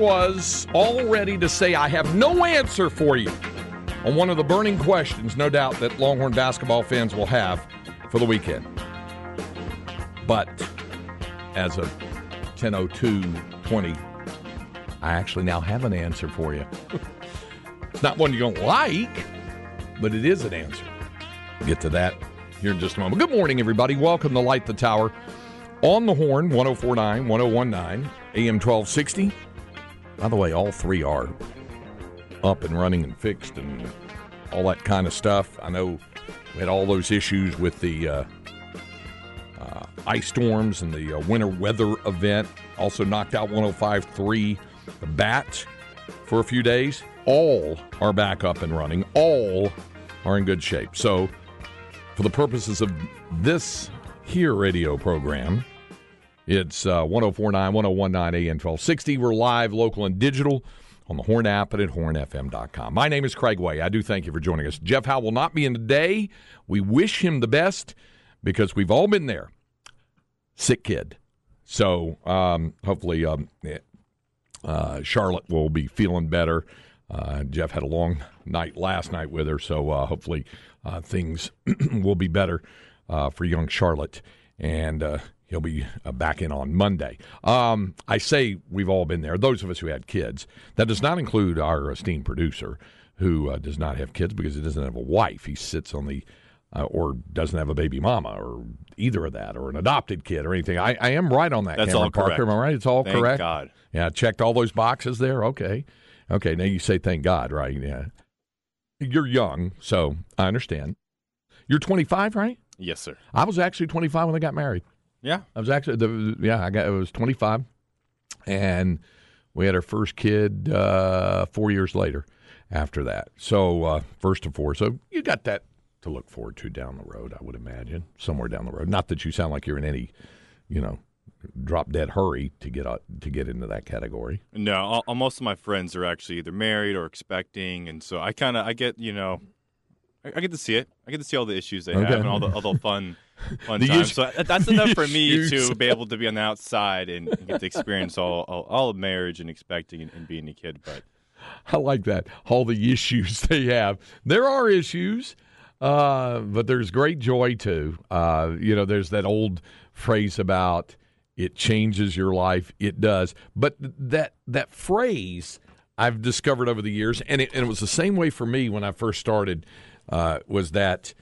Was, all ready to say I have no answer for you on one of the burning questions, no doubt, that Longhorn basketball fans will have for the weekend. But as of 10.02.20, I actually now have an answer for you. it's not one you don't like, but it is an answer. We'll get to that here in just a moment. Good morning, everybody. Welcome to Light the Tower on the Horn, 1049, 1019, AM 1260. By the way, all three are up and running and fixed and all that kind of stuff. I know we had all those issues with the uh, uh, ice storms and the uh, winter weather event. Also knocked out 105.3 the bat for a few days. All are back up and running. All are in good shape. So, for the purposes of this here radio program, it's uh, 1049, 1019 AM 1260. We're live, local, and digital on the Horn app and at hornfm.com. My name is Craig Way. I do thank you for joining us. Jeff Howe will not be in today. We wish him the best because we've all been there. Sick kid. So um, hopefully um, uh, Charlotte will be feeling better. Uh, Jeff had a long night last night with her, so uh, hopefully uh, things will be better uh, for young Charlotte. And uh, He'll be uh, back in on Monday. Um, I say we've all been there, those of us who had kids. That does not include our esteemed producer who uh, does not have kids because he doesn't have a wife. He sits on the, uh, or doesn't have a baby mama or either of that or an adopted kid or anything. I, I am right on that, That's Cameron all Parker. correct. Am I right? It's all correct. Thank correct? God. Yeah, checked all those boxes there. Okay. Okay, now you say thank God, right? Yeah. You're young, so I understand. You're 25, right? Yes, sir. I was actually 25 when I got married. Yeah. I was actually the yeah I got it was 25, and we had our first kid uh, four years later. After that, so uh, first of four, so you got that to look forward to down the road. I would imagine somewhere down the road. Not that you sound like you're in any, you know, drop dead hurry to get out, to get into that category. No, all, all- most of my friends are actually either married or expecting, and so I kind of I get you know, I, I get to see it. I get to see all the issues they Okay. have and all the all the fun fun The times. is- so that's enough for me to be able to be on the outside and get to experience all all, all of marriage and expecting and, and being a kid. But I like that. All the issues they have. There are issues, uh, but there's great joy too. Uh, you know, there's that old phrase about it changes your life. It does. But that that phrase I've discovered over the years, and it, and it was the same way for me when I first started, uh, was that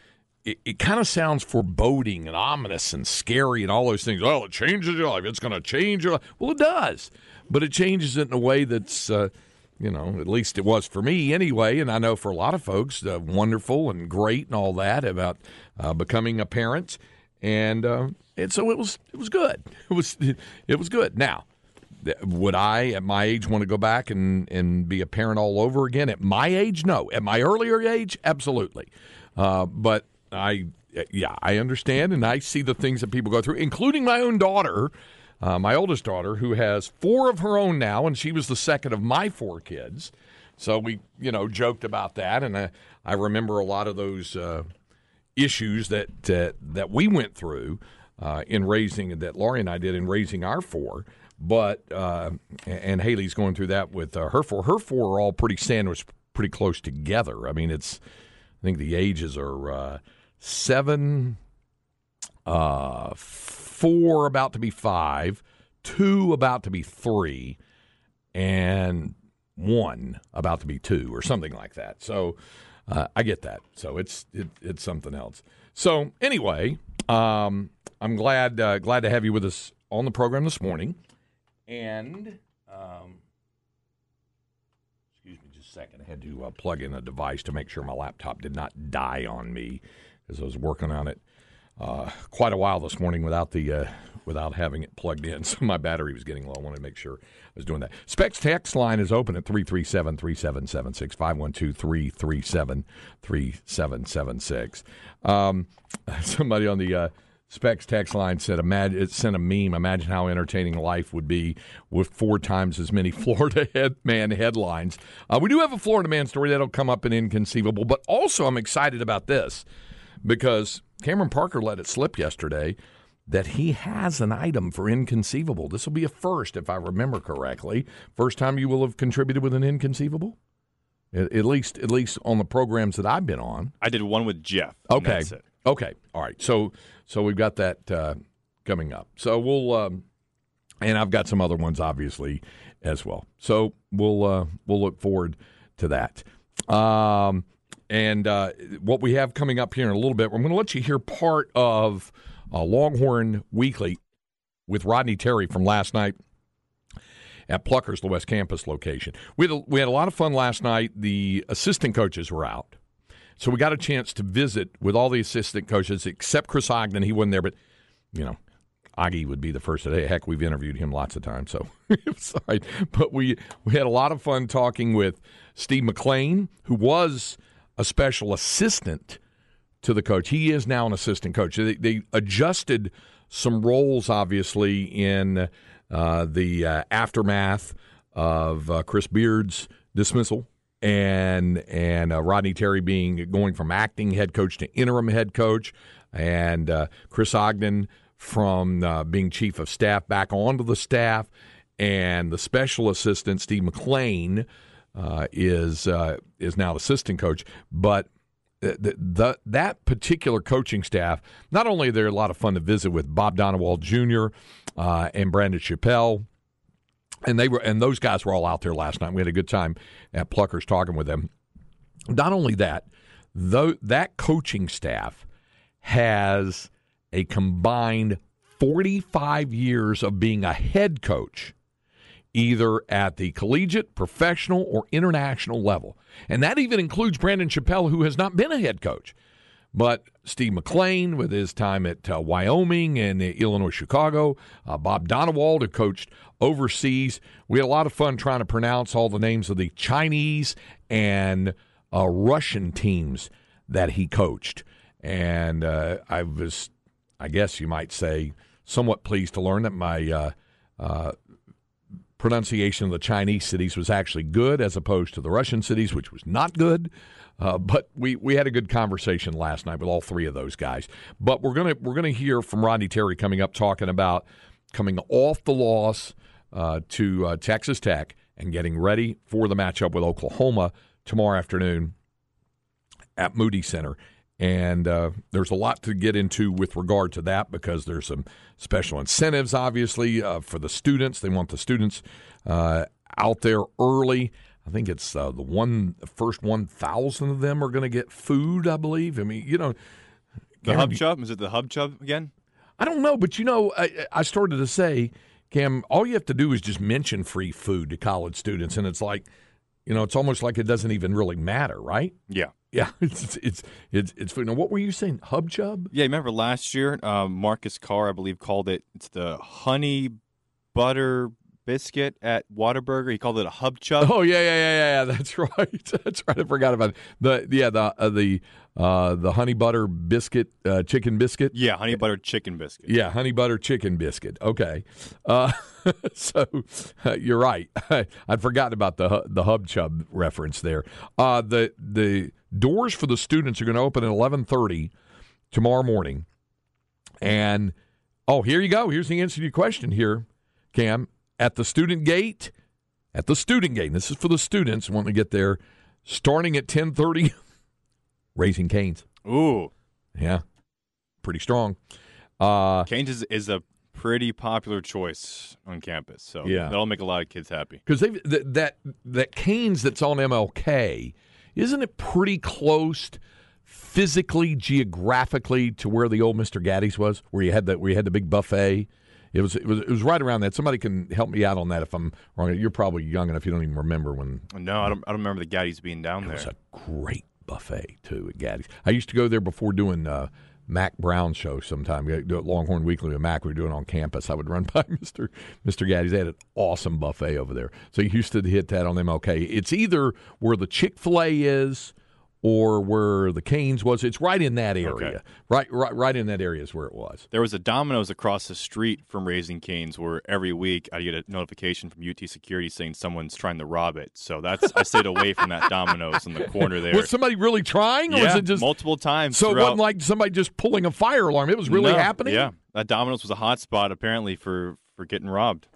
it, it kind of sounds foreboding and ominous and scary and all those things. Oh, it changes your life. It's going to change your life. Well, it does, but it changes it in a way that's, uh, you know, at least it was for me anyway. And I know for a lot of folks, uh, wonderful and great and all that about uh, becoming a parent. And uh, and so it was it was good. It was it was good. Now, would I at my age want to go back and, and be a parent all over again? At my age, no. At my earlier age, absolutely. Uh, but I, yeah, I understand and I see the things that people go through, including my own daughter, uh, my oldest daughter, who has four of her own now, and she was the second of my four kids. So we, you know, joked about that, and I, I remember a lot of those uh, issues that that that we went through uh, in raising that Laurie and I did in raising our four. But uh, and Haley's going through that with uh, her four. Her four are all pretty sandwiched, pretty close together. I mean, it's I think the ages are seven, uh, four about to be five, two about to be three, and one about to be two or something like that. So uh, I get that. So it's it, it's something else. So anyway, um, I'm glad uh, glad to have you with us on the program this morning, and um, second. I had to uh, plug in a device to make sure my laptop did not die on me because I was working on it uh, quite a while this morning without the uh, without having it plugged in. So my battery was getting low. I wanted to make sure I was doing that. Specs text line is open at 337 3776 512 337 3776. Um, Somebody on the uh, Specs text line said, imagine, it sent a meme. Imagine how entertaining life would be with four times as many Florida head, man headlines. Uh, we do have a Florida man story that'll come up in Inconceivable, but also I'm excited about this because Cameron Parker let it slip yesterday that he has an item for Inconceivable. This will be a first, if I remember correctly. First time you will have contributed with an Inconceivable? At, at least, at least on the programs that I've been on. I did one with Jeff. Okay. Okay. All right. So so we've got that uh, coming up. So we'll um, and I've got some other ones obviously as well. So we'll uh, we'll look forward to that. Um, and uh, what we have coming up here in a little bit, we're going to let you hear part of uh, Longhorn Weekly with Rodney Terry from last night at Pluckers, the West Campus location. We had a, we had a lot of fun last night. The assistant coaches were out. So we got a chance to visit with all the assistant coaches except Chris Ogden. He wasn't there, but you know, Augie would be the first today. Heck, we've interviewed him lots of times, so sorry. But we we had a lot of fun talking with Steve McClain, who was a special assistant to the coach. He is now an assistant coach. They, they adjusted some roles, obviously, in uh, the uh, aftermath of uh, Chris Beard's dismissal and and uh, Rodney Terry being going from acting head coach to interim head coach, and uh, Chris Ogden from uh, being chief of staff back onto the staff, and the special assistant Steve McClain is uh, is now assistant coach, but. The, the, that particular coaching staff, not only are they a lot of fun to visit with Bob Donewald Jr. Uh, and Brandon Chappell, and they were and those guys were all out there last night. We had a good time at Pluckers talking with them. Not only that, though that coaching staff has a combined 45 years of being a head coach either at the collegiate, professional, or international level. And that even includes Brandon Chappell, who has not been a head coach. But Steve McClain, with his time at uh, Wyoming and uh, Illinois Chicago, uh, Bob Donewald, who coached overseas. We had a lot of fun trying to pronounce all the names of the Chinese and uh, Russian teams that he coached. And uh, I was, I guess you might say, somewhat pleased to learn that my uh, pronunciation of the Chinese cities was actually good as opposed to the Russian cities, which was not good. Uh, but we, we had a good conversation last night with all three of those guys. But we're gonna we're gonna hear from Rodney Terry coming up talking about coming off the loss uh, to uh, Texas Tech and getting ready for the matchup with Oklahoma tomorrow afternoon at Moody Center. And uh, there's a lot to get into with regard to that because there's some special incentives, obviously, uh, for the students. They want the students uh, out there early. I think it's uh, the one first 1,000 of them are going to get food, I believe. I mean, you know. The Hub Chub? Is it the Hub Chub again? I don't know, but you know, I, I started to say, Cam, all you have to do is just mention free food to college students, and it's like, you know, it's almost like it doesn't even really matter, right? Yeah. Yeah, it's it's it's it's. Now, what were you saying? Hub Chub? Yeah, remember last year, um, Marcus Carr, I believe, called it it's the honey butter biscuit at Whataburger. He called it a Hub Chub. Oh yeah, yeah, yeah, yeah. yeah. That's right. That's right. I forgot about it. the yeah the uh, the uh, the honey butter biscuit uh, chicken biscuit. Yeah, honey butter chicken biscuit. Yeah, honey butter chicken biscuit. Okay, uh, so uh, you're right. I'd forgotten about the the hub chub reference there. Uh, the the doors for the students are going to open at 11:30 tomorrow morning, and oh, here you go. Here's the answer to your question here, Cam. At the student gate, at the student gate. This is for the students wanting to get there, starting at 10:30. Raising Cane's. Ooh, Yeah, pretty strong. Uh, Canes is, is a pretty popular choice on campus, so Yeah. that'll make a lot of kids happy. because they th- that that Canes that's on MLK, isn't it pretty close physically, geographically to where the old Mister Gatti's was, where you had the where you had the big buffet It was it was it was right around that. Somebody can help me out on that if I'm wrong. You're probably young enough you don't even remember when. No, I don't. I don't remember the Gatti's being down It there. was a great buffet too at Gatti's. I used to go there before doing uh, Mac Brown show. Sometime we do it Longhorn Weekly with Mac. We were doing on campus. I would run by Mister Mister Gatti's. They had an awesome buffet over there. So you used to hit that on. Okay, it's either where the Chick Fil A is. Or where the Canes was, it's right in that area. Okay. Right, right, right in that area is where it was. There was a Domino's across the street from Raising Cane's where every week I get a notification from UT Security saying someone's trying to rob it. So that's I stayed away from that Domino's in the corner there. Was somebody really trying, or yeah, was it just multiple times. So it wasn't like somebody just pulling a fire alarm. It was really No, happening. Yeah, that Domino's was a hot spot apparently for for getting robbed.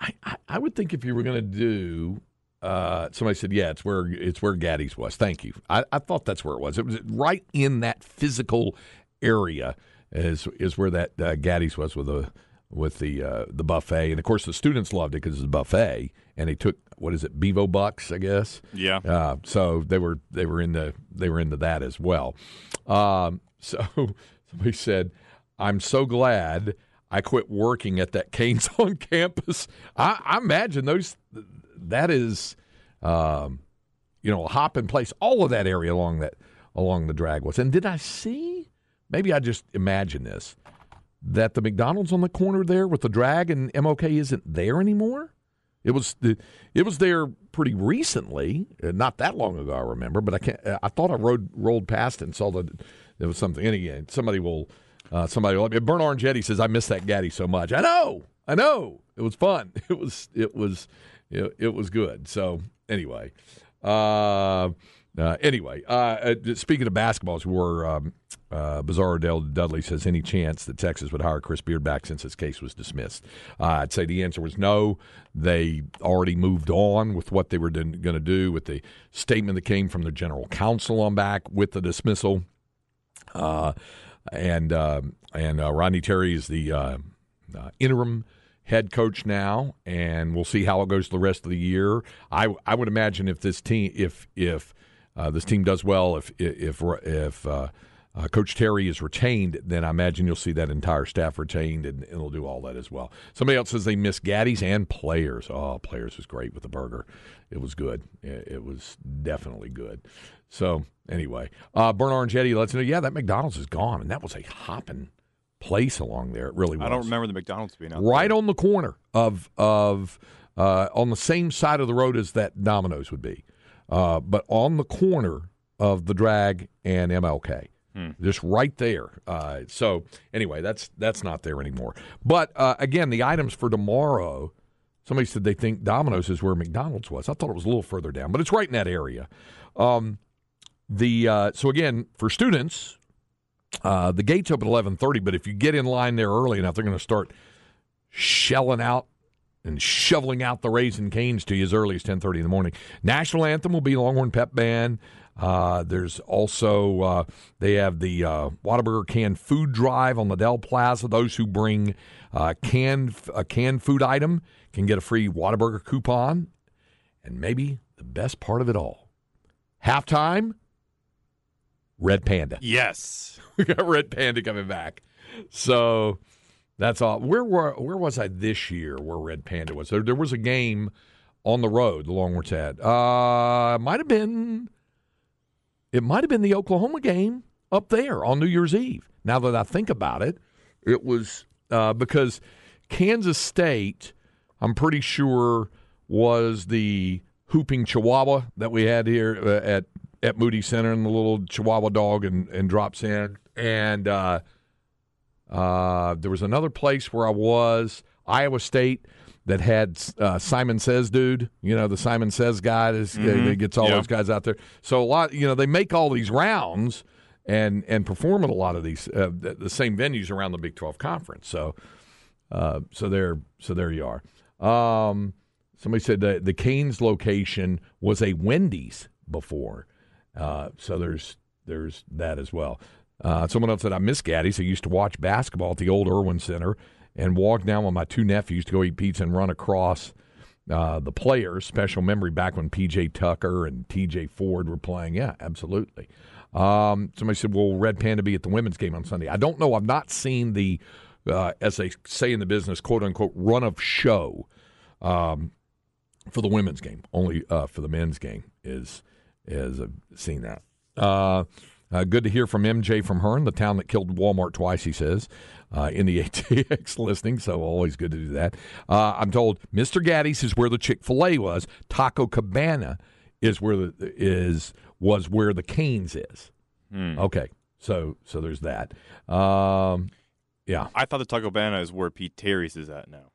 I, I, I would think if you were going to do, uh, somebody said, yeah, it's where it's where Gatti's was. Thank you. I, I thought that's where it was. It was right in that physical area is is where that uh, Gatti's was with the with the uh, the buffet, and of course the students loved it because it's a buffet, and they took what is it, Bevo bucks, I guess. Yeah. Uh, so they were they were into they were into that as well. Um, so somebody said, "I'm so glad I quit working at that Canes on campus." I, I imagine those that is, um, you know, a hop in place. All of that area along that along the drag was. And did I see? Maybe I just imagine this that the McDonald's on the corner there with the drag and MLK isn't there anymore. It was the, it was there pretty recently, uh, not that long ago. I remember, but I can't. I thought I rode rolled past and saw that there was something. And again, somebody will, uh, somebody will. Burn Orange Eddie says I miss that Gatti so much. I know, I know. It was fun. It was, it was, it, it was good. So anyway, uh, uh, anyway, uh, uh, speaking of basketballs, where um, uh, Bizarro Dell Dudley says any chance that Texas would hire Chris Beard back since his case was dismissed? Uh, I'd say the answer was no. They already moved on with what they were going to do with the statement that came from the general counsel on back with the dismissal. And um and Rodney Terry is the interim head coach now, and we'll see how it goes the rest of the year. I I would imagine if this team if if uh, this team does well, if if if uh, uh, Coach Terry is retained, then I imagine you'll see that entire staff retained, and, they'll do all that as well. Somebody else says they miss Gatti's and players. Oh, players was great with the burger. It was good. It, it was definitely good. So anyway, uh, Burn Eddie lets us know. Yeah, that McDonald's is gone, and that was a hopping place along there. It really was. I don't remember the McDonald's being out Right there. on the corner of of uh, on the same side of the road as that Domino's would be, uh, but on the corner of the drag and MLK. Just right there. Uh, so anyway, that's that's not there anymore. But uh, again, the items for tomorrow. Somebody said they think Domino's is where McDonald's was. I thought it was a little further down, but it's right in that area. Um, the uh, so again for students, uh, the gates open at eleven thirty. But if you get in line there early enough, they're going to start shelling out and shoveling out the raisin canes to you as early as ten thirty in the morning. National anthem will be Longhorn Pep Band. Uh, there's also uh, they have the uh, Whataburger canned food drive on the Dell Plaza. Those who bring uh, canned a canned food item can get a free Whataburger coupon. And maybe the best part of it all, halftime, Red Panda. Yes. we got Red Panda coming back. So that's all. Where were where was I this year? Where Red Panda was? There, there was a game on the road. The Longhorns had. Uh, might have been. It might have been the Oklahoma game up there on New Year's Eve. Now that I think about it, it was uh, because Kansas State. I'm pretty sure was the hooping Chihuahua that we had here uh, at at Moody Center, and the little Chihuahua dog and, and drops in. And uh, uh, there was another place where I was, Iowa State, that had uh, Simon Says dude. You know, the Simon Says guy is, Mhm. that gets all Yeah. those guys out there. So a lot, you know, they make all these rounds and and perform at a lot of these uh, the, the same venues around the Big Twelve conference. So uh, so there so there you are. Um, somebody said the the Canes location was a Wendy's before. Uh, so there's there's that as well. Uh, someone else said I miss Gatti's. I used to watch basketball at the old Erwin Center and walk down with my two nephews to go eat pizza and run across uh, the players. Special memory back when PJ Tucker and TJ Ford were playing. Yeah, absolutely. Um, somebody said, "Will Red Panda be at the women's game on Sunday?" I don't know. I've not seen the uh, as they say in the business, quote unquote, run of show um, for the women's game. Only uh, for the men's game is is uh, seen that. Uh, uh, good to hear from MJ from Hearne, the town that killed Walmart twice. He says uh, in the ATX listing, so always good to do that. Uh, I'm told Mr. Gatti's is where the Chick Fil A was. Taco Cabana is where the is was where the Canes is. Okay, so so there's that. Um, yeah, I thought the Taco Cabana is where P. Terry's is at now.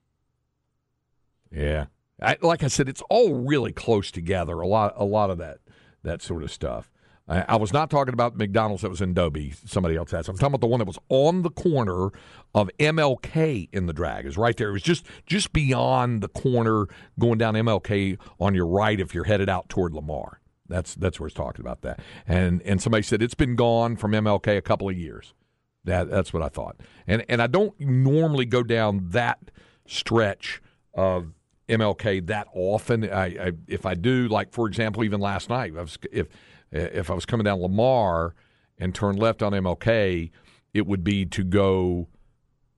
yeah. I, like I said, it's all really close together. A lot, a lot of that that sort of stuff. I, was not talking about McDonald's that was in Dobie. Somebody else has. I'm talking about the one that was on the corner of MLK in the drag. Is right there. It was just just beyond the corner going down MLK on your right if you're headed out toward Lamar. That's that's where it's talking about that. And and somebody said it's been gone from MLK a couple of years. That that's what I thought. And and I don't normally go down that stretch of MLK that often. I, I if I do, like for example, even last night, if if I was coming down Lamar and turn left on MLK, it would be to go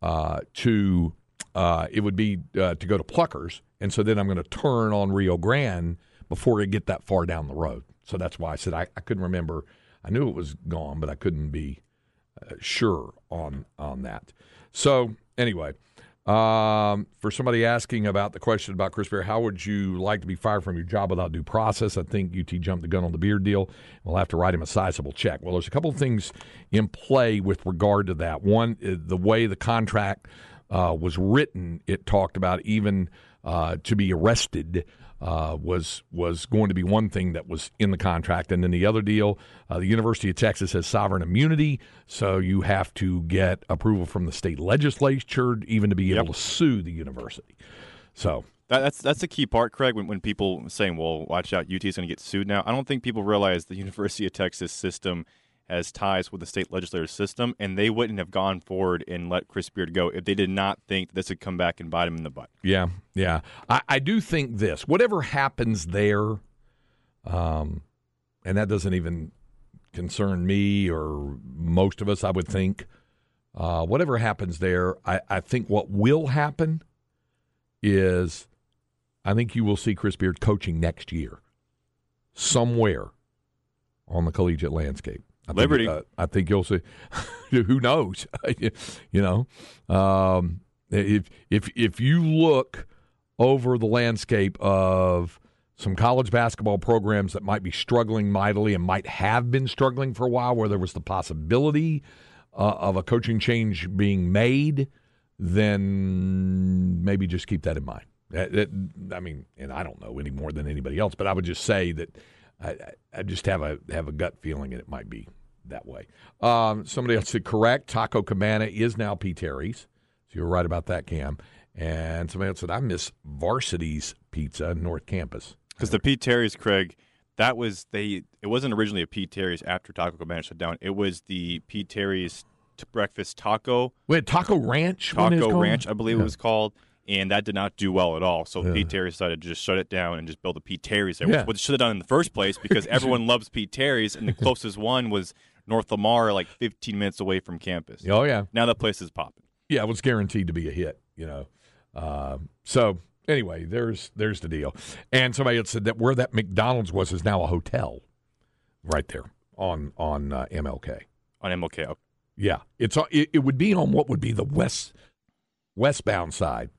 uh, to uh, it would be uh, to go to Pluckers, and so then I'm going to turn on Rio Grande before I get that far down the road. So that's why I said I, I couldn't remember. I knew it was gone, but I couldn't be uh, sure on on that. So anyway, um, for somebody asking about the question about Chris Beard, how would you like to be fired from your job without due process? I think UT jumped the gun on the Beard deal. We'll have to write him a sizable check. Well, there's a couple of things in play with regard to that. One, uh, the way the contract uh, was written, it talked about even uh, to be arrested uh, was was going to be one thing that was in the contract, and then the other deal, uh, the University of Texas has sovereign immunity, so you have to get approval from the state legislature even to be able to sue the university. So that's that's the key part, Craig. When when people saying, "Well, watch out, UT is going to get sued now," I don't think people realize the University of Texas system has ties with the state legislative system, and they wouldn't have gone forward and let Chris Beard go if they did not think this would come back and bite him in the butt. Yeah, yeah. I, I do think this. Whatever happens there, um, and that doesn't even concern me or most of us, I would think. Uh, whatever happens there, I, I think what will happen is I think you will see Chris Beard coaching next year somewhere on the collegiate landscape. I Liberty. Think, uh, I think you'll see. who knows? you know, um, if if if you look over the landscape of some college basketball programs that might be struggling mightily and might have been struggling for a while, where there was the possibility uh, of a coaching change being made, then maybe just keep that in mind. That- I mean, and I don't know any more than anybody else, but I would just say that I, I- I just have a have a gut feeling that it might be that way. Um, somebody else said correct. Taco Cabana is now P. Terry's. So you're right about that, Cam. And somebody else said I miss Varsity's Pizza North Campus. Because the P. Terry's, Craig, that was they. It wasn't originally a P. Terry's after Taco Cabana shut down. It was the P. Terry's t- breakfast taco Wait, Taco Ranch. Taco? Ranch, I believe Yeah. it was called, and that did not do well at all. So Yeah. Pete Terry decided to just shut it down and just build a P. Terry's there, Yeah. which what should have done in the first place because everyone loves P. Terry's, and the closest one was North Lamar, like 15 minutes away from campus. Oh yeah, Now that place is popping. yeah. It was guaranteed to be a hit. You know. Um, so anyway, there's there's the deal. And somebody had said that where that McDonald's was is now a hotel, right there on on uh, MLK. on MLK. Okay. Yeah, it's uh, it, it would be on what would be the west westbound side,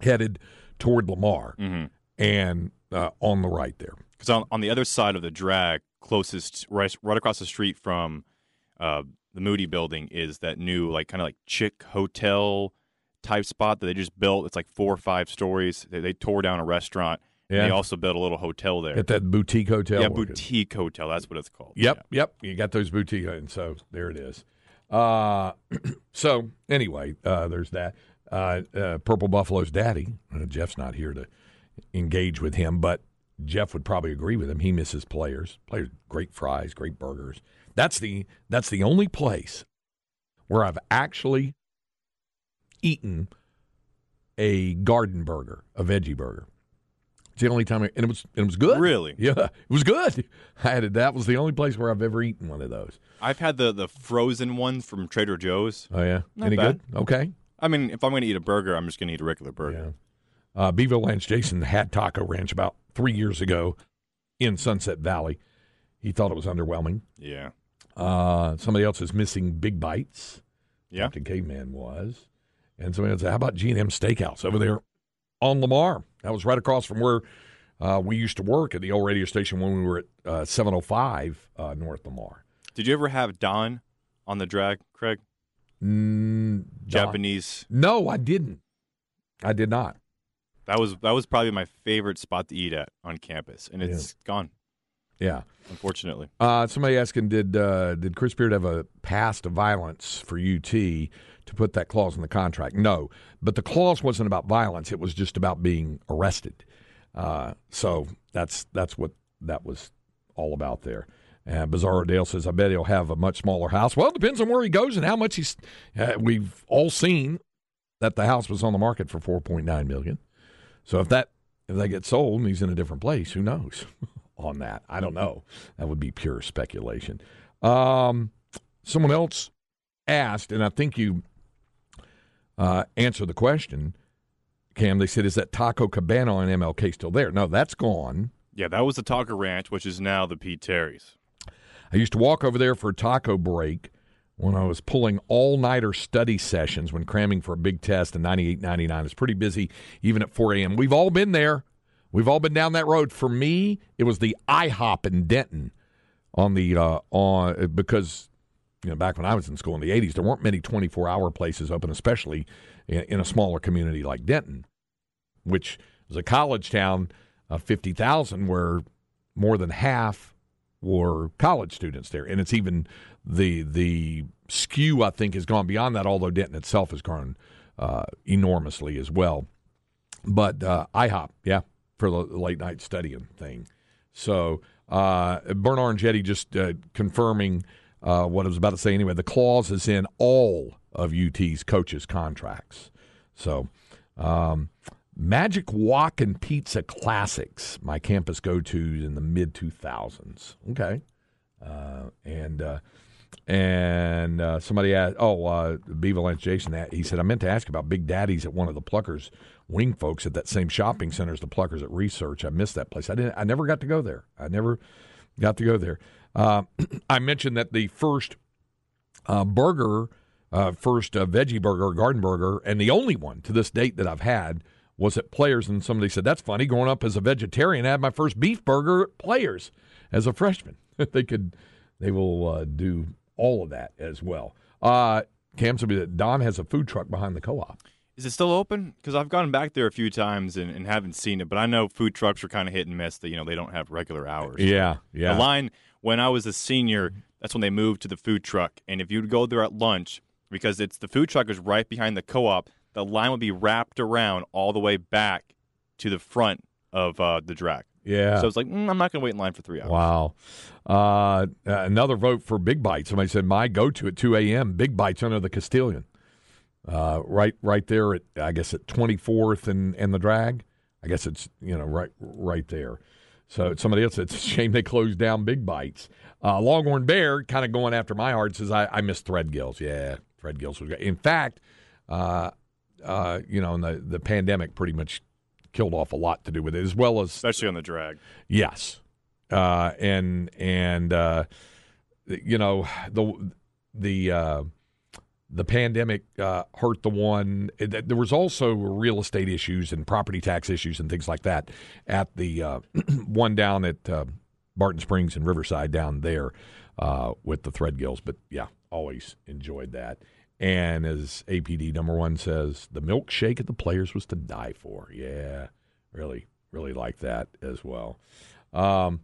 headed toward Lamar, Mm-hmm. and uh, on the right there. Because on, on the other side of the drag, closest right, right across the street from uh, the Moody building, is that new like kind of like chick hotel type spot that they just built. It's like four or five stories. They, they tore down a restaurant. Yeah. they also built a little hotel there. At that boutique hotel. yeah, boutique hotel. That's what it's called. Yep, yep. You got those boutique, and so there it is. Uh, so anyway, uh, there's that. Uh, uh, Purple Buffalo's daddy. Uh, Jeff's not here to engage with him, but Jeff would probably agree with him. He misses players. Players, great fries, great burgers. That's the that's the only place where I've actually eaten a garden burger, a veggie burger. It's the only time, I, and it was and it was good. Really? Yeah, it was good. I had it. That was the only place where I've ever eaten one of those. I've had the the frozen ones from Trader Joe's. Oh yeah, Not any bad. good? Okay, I mean, if I'm going to eat a burger, I'm just going to eat a regular burger. Yeah. Uh, Bevo Lance Jason had Taco Ranch about three years ago in Sunset Valley. He thought it was underwhelming. Yeah. Uh, somebody else is missing Big Bites. Yeah. Captain Caveman was. And somebody else said, how about G&M Steakhouse over there on Lamar? That was right across from where uh, we used to work at the old radio station when we were at uh, 705 uh, North Lamar. Did you ever have Don on the drag, Craig? Mm, Japanese. No, I didn't. I did not. That was that was probably my favorite spot to eat at on campus, and it's Yeah. gone, Yeah. unfortunately. Uh, somebody asking, did uh, did Chris Beard have a past of violence for UT to put that clause in the contract? No, but the clause wasn't about violence; it was just about being arrested. Uh, so that's that's what that was all about there. Uh, Bizarro Dale says, "I bet he'll have a much smaller house." Well, it depends on where he goes and how much he's. Uh, we've all seen that the house was on the market for four point nine million. So if that if that gets sold and he's in a different place, who knows on that? I don't know. That would be pure speculation. Um, someone else asked, and I think you uh, answered the question, Cam. They said, "Is that Taco Cabana on MLK still there?" No, that's gone. Yeah, that was the Taco Ranch, which is now the P. Terry's. I used to walk over there for a taco break when I was pulling all nighter study sessions when cramming for a big test in 98, 99. It's pretty busy even at 4 a.m. We've all been there. We've all been down that road. For me, it was the IHOP in Denton on the uh, on because you know back when I was in school in the 80s, there weren't many 24 hour places open, especially in, in a smaller community like Denton, which was a college town of 50,000 where more than half were college students there, and it's even the the skew I think has gone beyond that. Although Denton itself has grown uh, enormously as well, but uh, IHOP, yeah, for the late night studying thing. So uh, Bernard and Jetty just uh, confirming uh, what I was about to say anyway. The clause is in all of UT's coaches' contracts. So. Um, Magic Wok and Pizza Classics, my campus go to in the mid 2000s. Okay. Uh, and uh, and uh, somebody asked, oh, uh, Bevo Lance Jason, he said, I meant to ask about Big Daddy's at one of the Pluckers wing folks at that same shopping center as the Pluckers at Research. I missed that place. I didn't. I never got to go there. I never got to go there. Uh, I mentioned that the first uh, burger, uh, first veggie burger, garden burger, and the only one to this date that I've had was at Players. And somebody said, That's funny. Growing up as a vegetarian, I had my first beef burger at Players as a freshman. they could, they will uh, do all of that as well. Uh, Cam, somebody that Don has a food truck behind the co op. Is it still open? Because I've gone back there a few times and, and haven't seen it, but I know food trucks are kind of hit and miss. That you know they don't have regular hours. Yeah, yeah. The line when I was a senior, that's when they moved to the food truck. And if you'd go there at lunch, because it's the food truck is right behind the co-op, the line would be wrapped around all the way back to the front of uh, the drag. Yeah. So it's like mm, I'm not going to wait in line for three hours. Wow. Uh, another vote for Big Bite. Somebody said my go-to at 2 a.m. Big Bites under the Castilian. Uh, right, right there at I guess at 24th and and the drag. I guess it's you know right right there. So somebody else. Said it's a shame they closed down Big Bites. Uh, Longhorn Bear kind of going after my heart says I, I miss Threadgills. Yeah, Threadgills was great. In fact, uh, uh, you know, the the pandemic pretty much killed off a lot to do with it, as well as especially on the drag. Yes, uh, and and uh, you know the the uh, the pandemic uh, hurt the one. There was also real estate issues and property tax issues and things like that at the uh, one down at uh, Barton Springs and Riverside down there uh, with the Threadgills. But yeah, always enjoyed that. And as APD number one says, the milkshake at the players was to die for. Yeah, really, really like that as well. Um,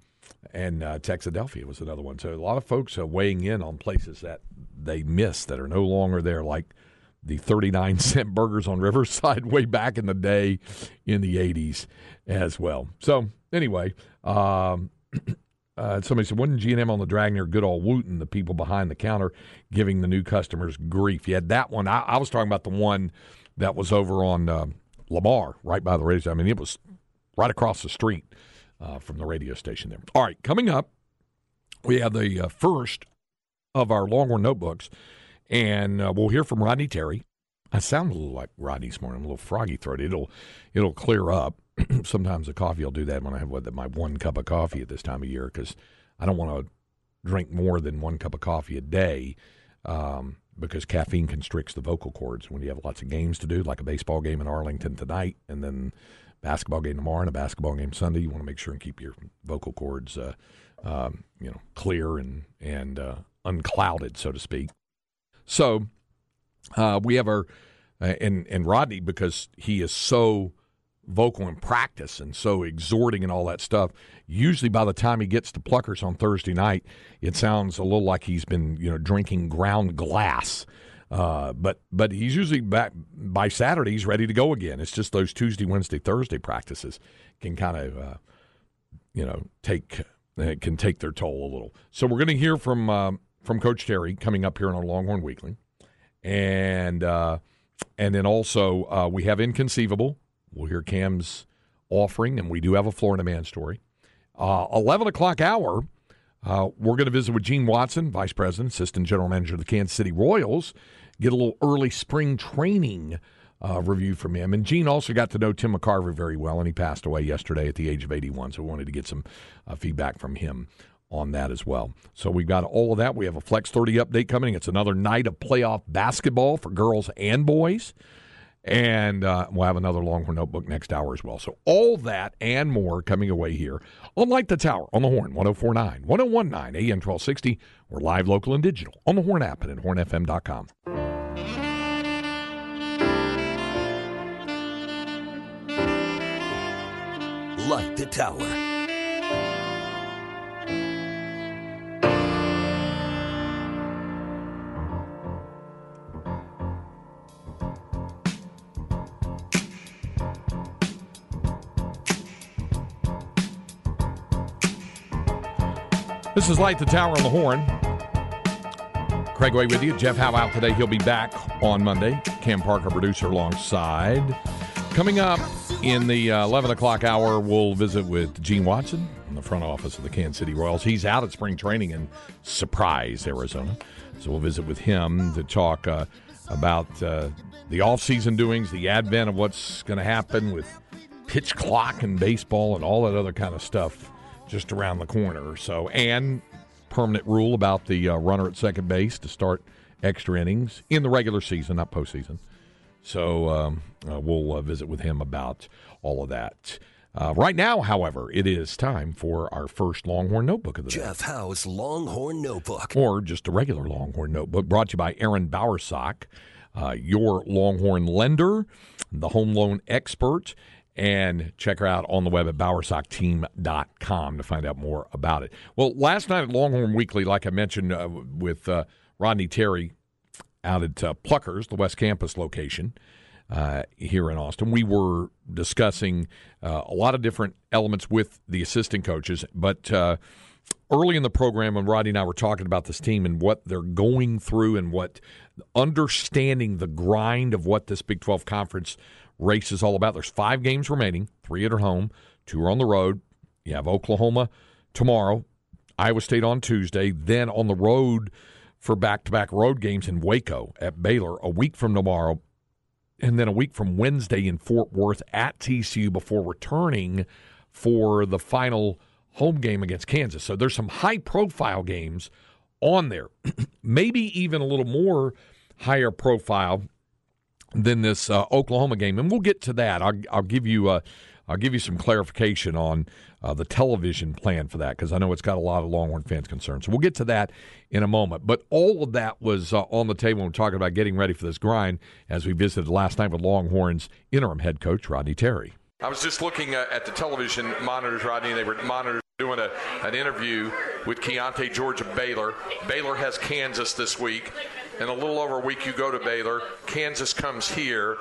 and uh, Texadelphia was another one. So a lot of folks are weighing in on places that they miss that are no longer there, like the 39 cent burgers on Riverside way back in the day in the 80s as well. So anyway, um, uh, somebody said, wasn't G&M on the near good old Wooten, the people behind the counter giving the new customers grief? You had that one. I, I was talking about the one that was over on uh, Lamar, right by the radio. I mean, it was right across the street uh, from the radio station there. All right, coming up, we have the uh, first of our Longhorn notebooks, and uh, we'll hear from Rodney Terry I sound a little like Rodney this morning. I'm a little froggy throat. It'll it'll clear up. Sometimes the coffee will do that when I have what, my one cup of coffee at this time of year because I don't want to drink more than one cup of coffee a day um, because caffeine constricts the vocal cords when you have lots of games to do, like a baseball game in Arlington tonight, and then basketball game tomorrow and a basketball game Sunday. You want to make sure and keep your vocal cords, uh, um, you know, clear and and uh, unclouded, so to speak. So uh, we have our uh, and and Rodney because he is so vocal in practice and so exhorting and all that stuff. Usually, by the time he gets to Pluckers on Thursday night, it sounds a little like he's been you know drinking ground glass. Uh, but but he's usually back by Saturday. He's ready to go again. It's just those Tuesday, Wednesday, Thursday practices can kind of uh, you know take uh, can take their toll a little. So we're going to hear from um, from Coach Terry coming up here on our Longhorn Weekly, and uh, and then also uh, we have Inconceivable. We'll hear Cam's offering, and we do have a Florida man story. Uh, Eleven o'clock hour. Uh, we're going to visit with Gene Watson, Vice President, Assistant General Manager of the Kansas City Royals, get a little early spring training uh, review from him. And Gene also got to know Tim McCarver very well, and he passed away yesterday at the age of 81. So we wanted to get some uh, feedback from him on that as well. So we've got all of that. We have a Flex 30 update coming. It's another night of playoff basketball for girls and boys. And uh, we'll have another Longhorn Notebook next hour as well. So, all that and more coming away here on Light the Tower on the Horn, 1049, 1019, AM 1260. We're live, local, and digital on the Horn app and at hornfm.com. Light the Tower. This is Light the Tower on the Horn. Craig Way with you. Jeff Howe out today. He'll be back on Monday. Cam Parker, producer, alongside. Coming up in the uh, 11 o'clock hour, we'll visit with Gene Watson in the front office of the Kansas City Royals. He's out at spring training in Surprise, Arizona. So we'll visit with him to talk uh, about uh, the offseason doings, the advent of what's going to happen with pitch clock and baseball and all that other kind of stuff just around the corner. So, and permanent rule about the uh, runner at second base to start extra innings in the regular season, not postseason. So, um, uh, we'll uh, visit with him about all of that. Uh, right now, however, it is time for our first Longhorn Notebook of the day. Jeff Howe's Longhorn Notebook. Or just a regular Longhorn Notebook brought to you by Erin Bowersock, uh, your Longhorn lender, the home loan expert and check her out on the web at bowersockteam.com to find out more about it. Well, last night at Longhorn Weekly, like I mentioned uh, with uh, Rodney Terry out at uh, Pluckers, the West Campus location uh, here in Austin, we were discussing uh, a lot of different elements with the assistant coaches, but uh, early in the program when Rodney and I were talking about this team and what they're going through and what understanding the grind of what this Big 12 conference race is all about. There's five games remaining, three at home, two are on the road. You have Oklahoma tomorrow, Iowa State on Tuesday, then on the road for back to back road games in Waco at Baylor a week from tomorrow, and then a week from Wednesday in Fort Worth at TCU before returning for the final home game against Kansas. So there's some high profile games on there, maybe even a little more higher profile than this uh, Oklahoma game, and we'll get to that. I'll, I'll give you uh, I'll give you some clarification on uh, the television plan for that because I know it's got a lot of Longhorn fans concerned. So we'll get to that in a moment. But all of that was uh, on the table when we're talking about getting ready for this grind as we visited last night with Longhorns interim head coach Rodney Terry. I was just looking uh, at the television monitors, Rodney, and they were monitors doing a, an interview with Keyonte George of Baylor. Baylor has Kansas this week. In a little over a week, you go to Baylor. Kansas comes here.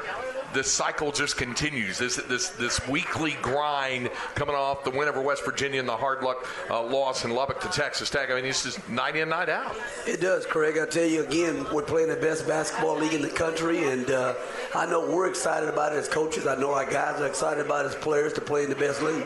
This cycle just continues. This this this weekly grind coming off the win over West Virginia and the hard luck uh, loss in Lubbock to Texas Tech. I mean, it's just night in, night out. It does, Craig. I tell you again, we're playing the best basketball league in the country, and uh, I know we're excited about it as coaches. I know our guys are excited about it as players to play in the best league.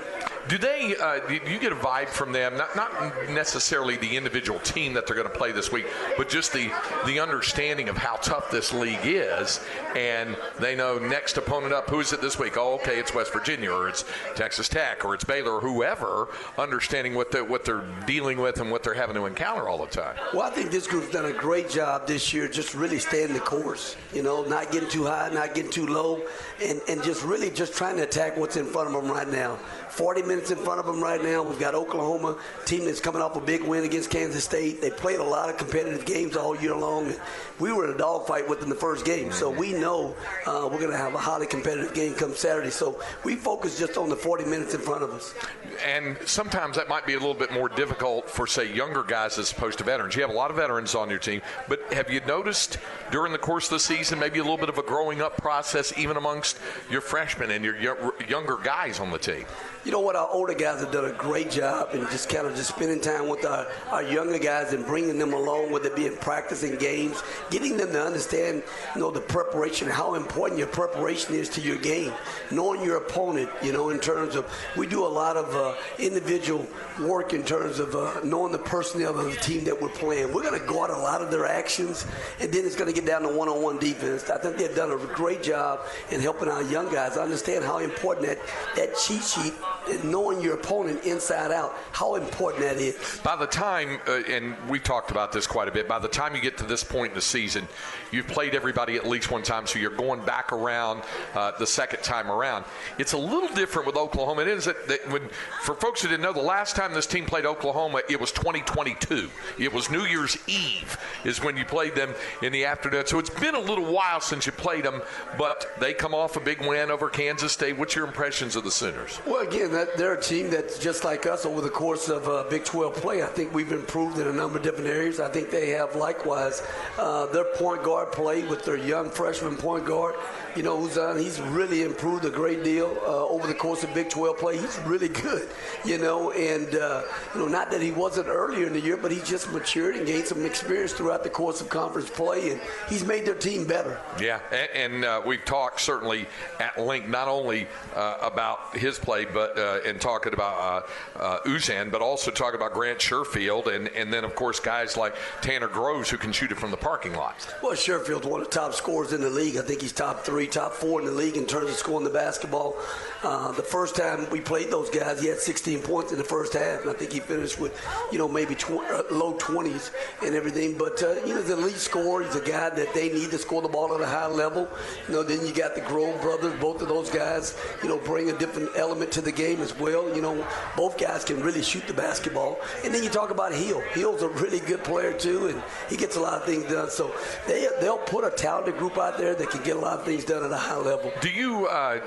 Do they? Uh, do you get a vibe from them? Not not necessarily the individual team that they're going to play this week, but just the the understanding of how tough this league is, and they know next opponent up. Who is it this week? Oh, okay, it's West Virginia, or it's Texas Tech, or it's Baylor, or whoever. Understanding what they what they're dealing with and what they're having to encounter all the time. Well, I think this group's done a great job this year, just really staying the course. You know, not getting too high, not getting too low, and and just really just trying to attack what's in front of them right now. 40 minutes in front of them right now. We've got Oklahoma, team that's coming off a big win against Kansas State. They played a lot of competitive games all year long. We were in a dogfight with them the first game, so we know uh, we're going to have a highly competitive game come Saturday. So we focus just on the 40 minutes in front of us. And sometimes that might be a little bit more difficult for, say, younger guys as opposed to veterans. You have a lot of veterans on your team, but have you noticed during the course of the season maybe a little bit of a growing up process even amongst your freshmen and your younger guys on the team? You know what? Our older guys have done a great job and just kind of just spending time with our, our younger guys and bringing them along, whether it be in practice and games, getting them to understand, you know, the preparation, how important your preparation is to your game, knowing your opponent, you know, in terms of we do a lot of uh, individual work in terms of uh, knowing the personnel of the team that we're playing. We're going to guard a lot of their actions, and then it's going to get down to one-on-one defense. I think they've done a great job in helping our young guys understand how important that, that cheat sheet knowing your opponent inside out, how important that is. By the time, uh, and we've talked about this quite a bit, by the time you get to this point in the season, you've played everybody at least one time, so you're going back around uh, the second time around. It's a little different with Oklahoma. It is that, that when, for folks who didn't know, the last time this team played Oklahoma, it was 2022. It was New Year's Eve is when you played them in the afternoon. So it's been a little while since you played them, but they come off a big win over Kansas State. What's your impressions of the Sooners? Well, again, that, they're a team that's just like us over the course of uh, Big 12 play. I think we've improved in a number of different areas. I think they have likewise. Uh, their point guard play with their young freshman point guard you know, Uzan, he's really improved a great deal uh, over the course of Big 12 play. He's really good, you know, and, uh, you know, not that he wasn't earlier in the year, but he just matured and gained some experience throughout the course of conference play, and he's made their team better. Yeah, and, and uh, we've talked certainly at length not only uh, about his play, but uh, and talking about uh, Uzan, but also talking about Grant Sherfield, and, and then, of course, guys like Tanner Groves who can shoot it from the parking lot. Well, Sherfield's one of the top scorers in the league. I think he's top three three, top four in the league in terms of scoring the basketball. Uh, the first time we played those guys, he had 16 points in the first half, and I think he finished with, you know, maybe tw- uh, low 20s and everything. But uh, you know, the elite scorer. He's a guy that they need to score the ball at a high level. You know, then you got the Grove brothers. Both of those guys, you know, bring a different element to the game as well. You know, both guys can really shoot the basketball. And then you talk about Hill. Hill's a really good player too, and he gets a lot of things done. So they they'll put a talented group out there that can get a lot of things done at a high level. Do you uh,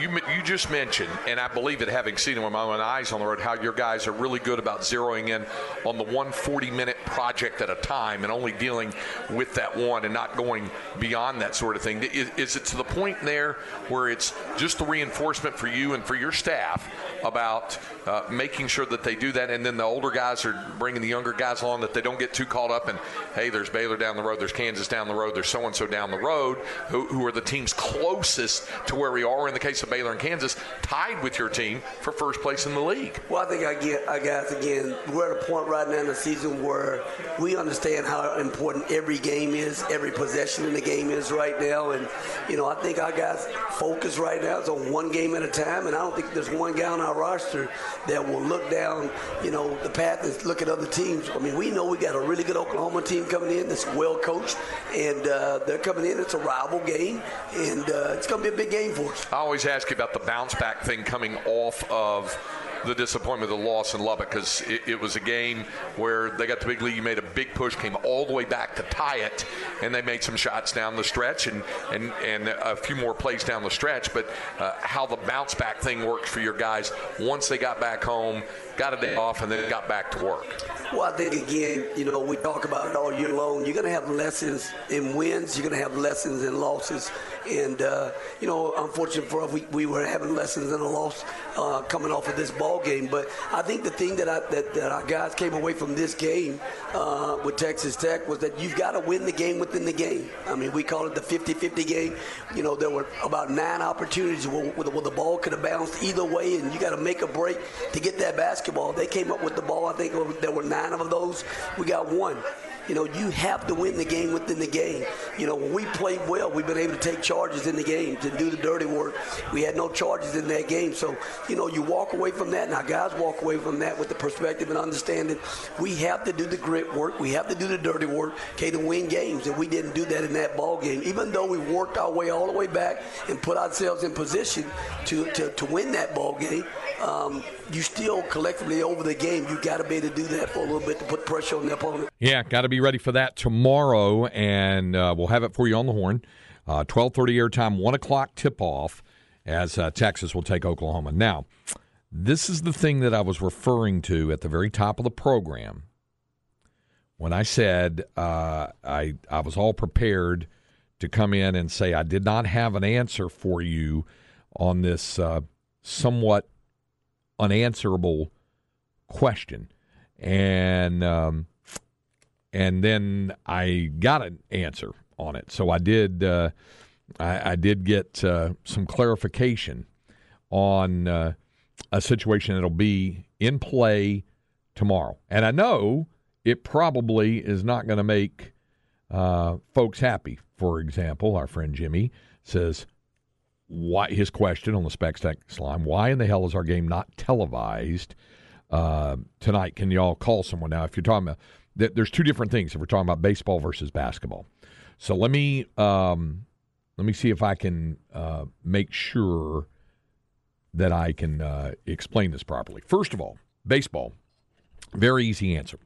you you just mentioned, and I believe it, having seen it with my own eyes on the road, how your guys are really good about zeroing in on the 140 minute project at a time and only dealing with that one and not going beyond that sort of thing. Is, is it to the point there where it's just the reinforcement for you and for your staff about uh, making sure that they do that, and then the older guys are bringing the younger guys along that they don't get too caught up in, hey, there's Baylor down the road, there's Kansas down the road, there's so and so down the road, who, who are the teams closest to where we are in the case of Baylor and Kansas, tied with your team for first place in the league. Well, I think I get, I guys again, we're at a point right now in the season where we understand how important every game is, every possession in the game is right now, and you know, I think our guys' focus right now is on one game at a time, and I don't think there's one guy on our roster that will look down, you know, the path and look at other teams. I mean, we know we got a really good Oklahoma team coming in that's well coached, and uh, they're coming in. It's a rival game, and uh, it's going to be a big game for us. I always ask you about the bounce back thing coming off of the disappointment of the loss in Lubbock because it, it, was a game where they got the big lead. Made a big push, came all the way back to tie it, and they made some shots down the stretch and and, and a few more plays down the stretch. But uh, how the bounce back thing works for your guys once they got back home, got a day off, and then got back to work. Well, I think again, you know, we talk about it all year long. You're going to have lessons in wins. You're going to have lessons in losses. And uh, you know, unfortunately for us, we, we were having lessons in a loss uh, coming off of this ball game. But I think the thing that I, that, that our guys came away from this game uh, with Texas Tech was that you've got to win the game within the game. I mean, we call it the 50-50 game. You know, there were about nine opportunities where, where the ball could have bounced either way, and you got to make a break to get that basketball. They came up with the ball. I think there were nine of those. We got one. You know, you have to win the game within the game. You know, when we played well, we've been able to take charges in the game to do the dirty work. We had no charges in that game. So, you know, you walk away from that, and our guys walk away from that with the perspective and understanding we have to do the grit work, we have to do the dirty work, okay, to win games. And we didn't do that in that ball game. Even though we worked our way all the way back and put ourselves in position to, to, to win that ball game, um, you still collectively over the game, you got to be able to do that for a little bit to put pressure on the opponent. Yeah, got to be ready for that tomorrow, and uh, we'll have it for you on the horn. Uh, Twelve thirty airtime, one o'clock tip off, as uh, Texas will take Oklahoma. Now, this is the thing that I was referring to at the very top of the program when I said uh, I I was all prepared to come in and say I did not have an answer for you on this uh, somewhat unanswerable question, and um, and then I got an answer on it. So I did uh, I, I, did get uh, some clarification on uh, a situation that'll be in play tomorrow, and I know it probably is not going to make uh, folks happy. For example, our friend Jimmy says why his question on the Specs text line: Why in the hell is our game not televised uh, tonight? Can y'all call someone now? If you're talking about there's two different things. If we're talking about baseball versus basketball, so let me um, let me see if I can uh, make sure that I can uh, explain this properly. First of all, baseball, very easy answer.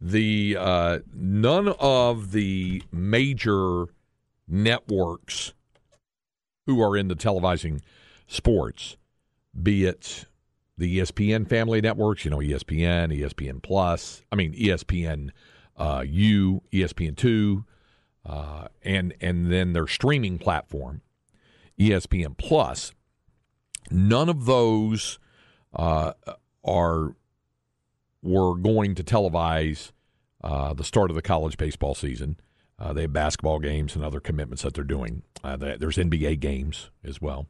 The uh, none of the major networks who are in the televising sports, be it the ESPN family networks, you know, ESPN, ESPN Plus, I mean ESPN uh, U, ESPN two, uh, and and then their streaming platform, ESPN Plus. None of those uh, are were going to televise uh, the start of the college baseball season. Uh, they have basketball games and other commitments that they're doing. Uh, there's NBA games as well.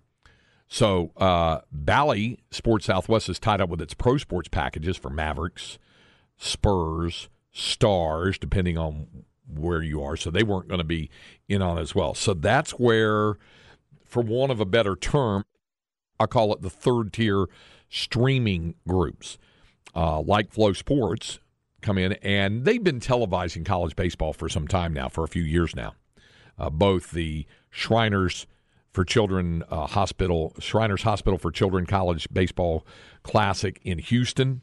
So uh, Bally Sports Southwest is tied up with its pro sports packages for Mavericks, Spurs, Stars, depending on where you are. So they weren't going to be in on as well. So that's where, for want of a better term, I call it the third tier streaming groups, uh, like FloSports, come in, and they've been televising college baseball for some time now, for a few years now. Uh, both the Shriners for Children uh, Hospital, Shriners Hospital for Children College Baseball Classic in Houston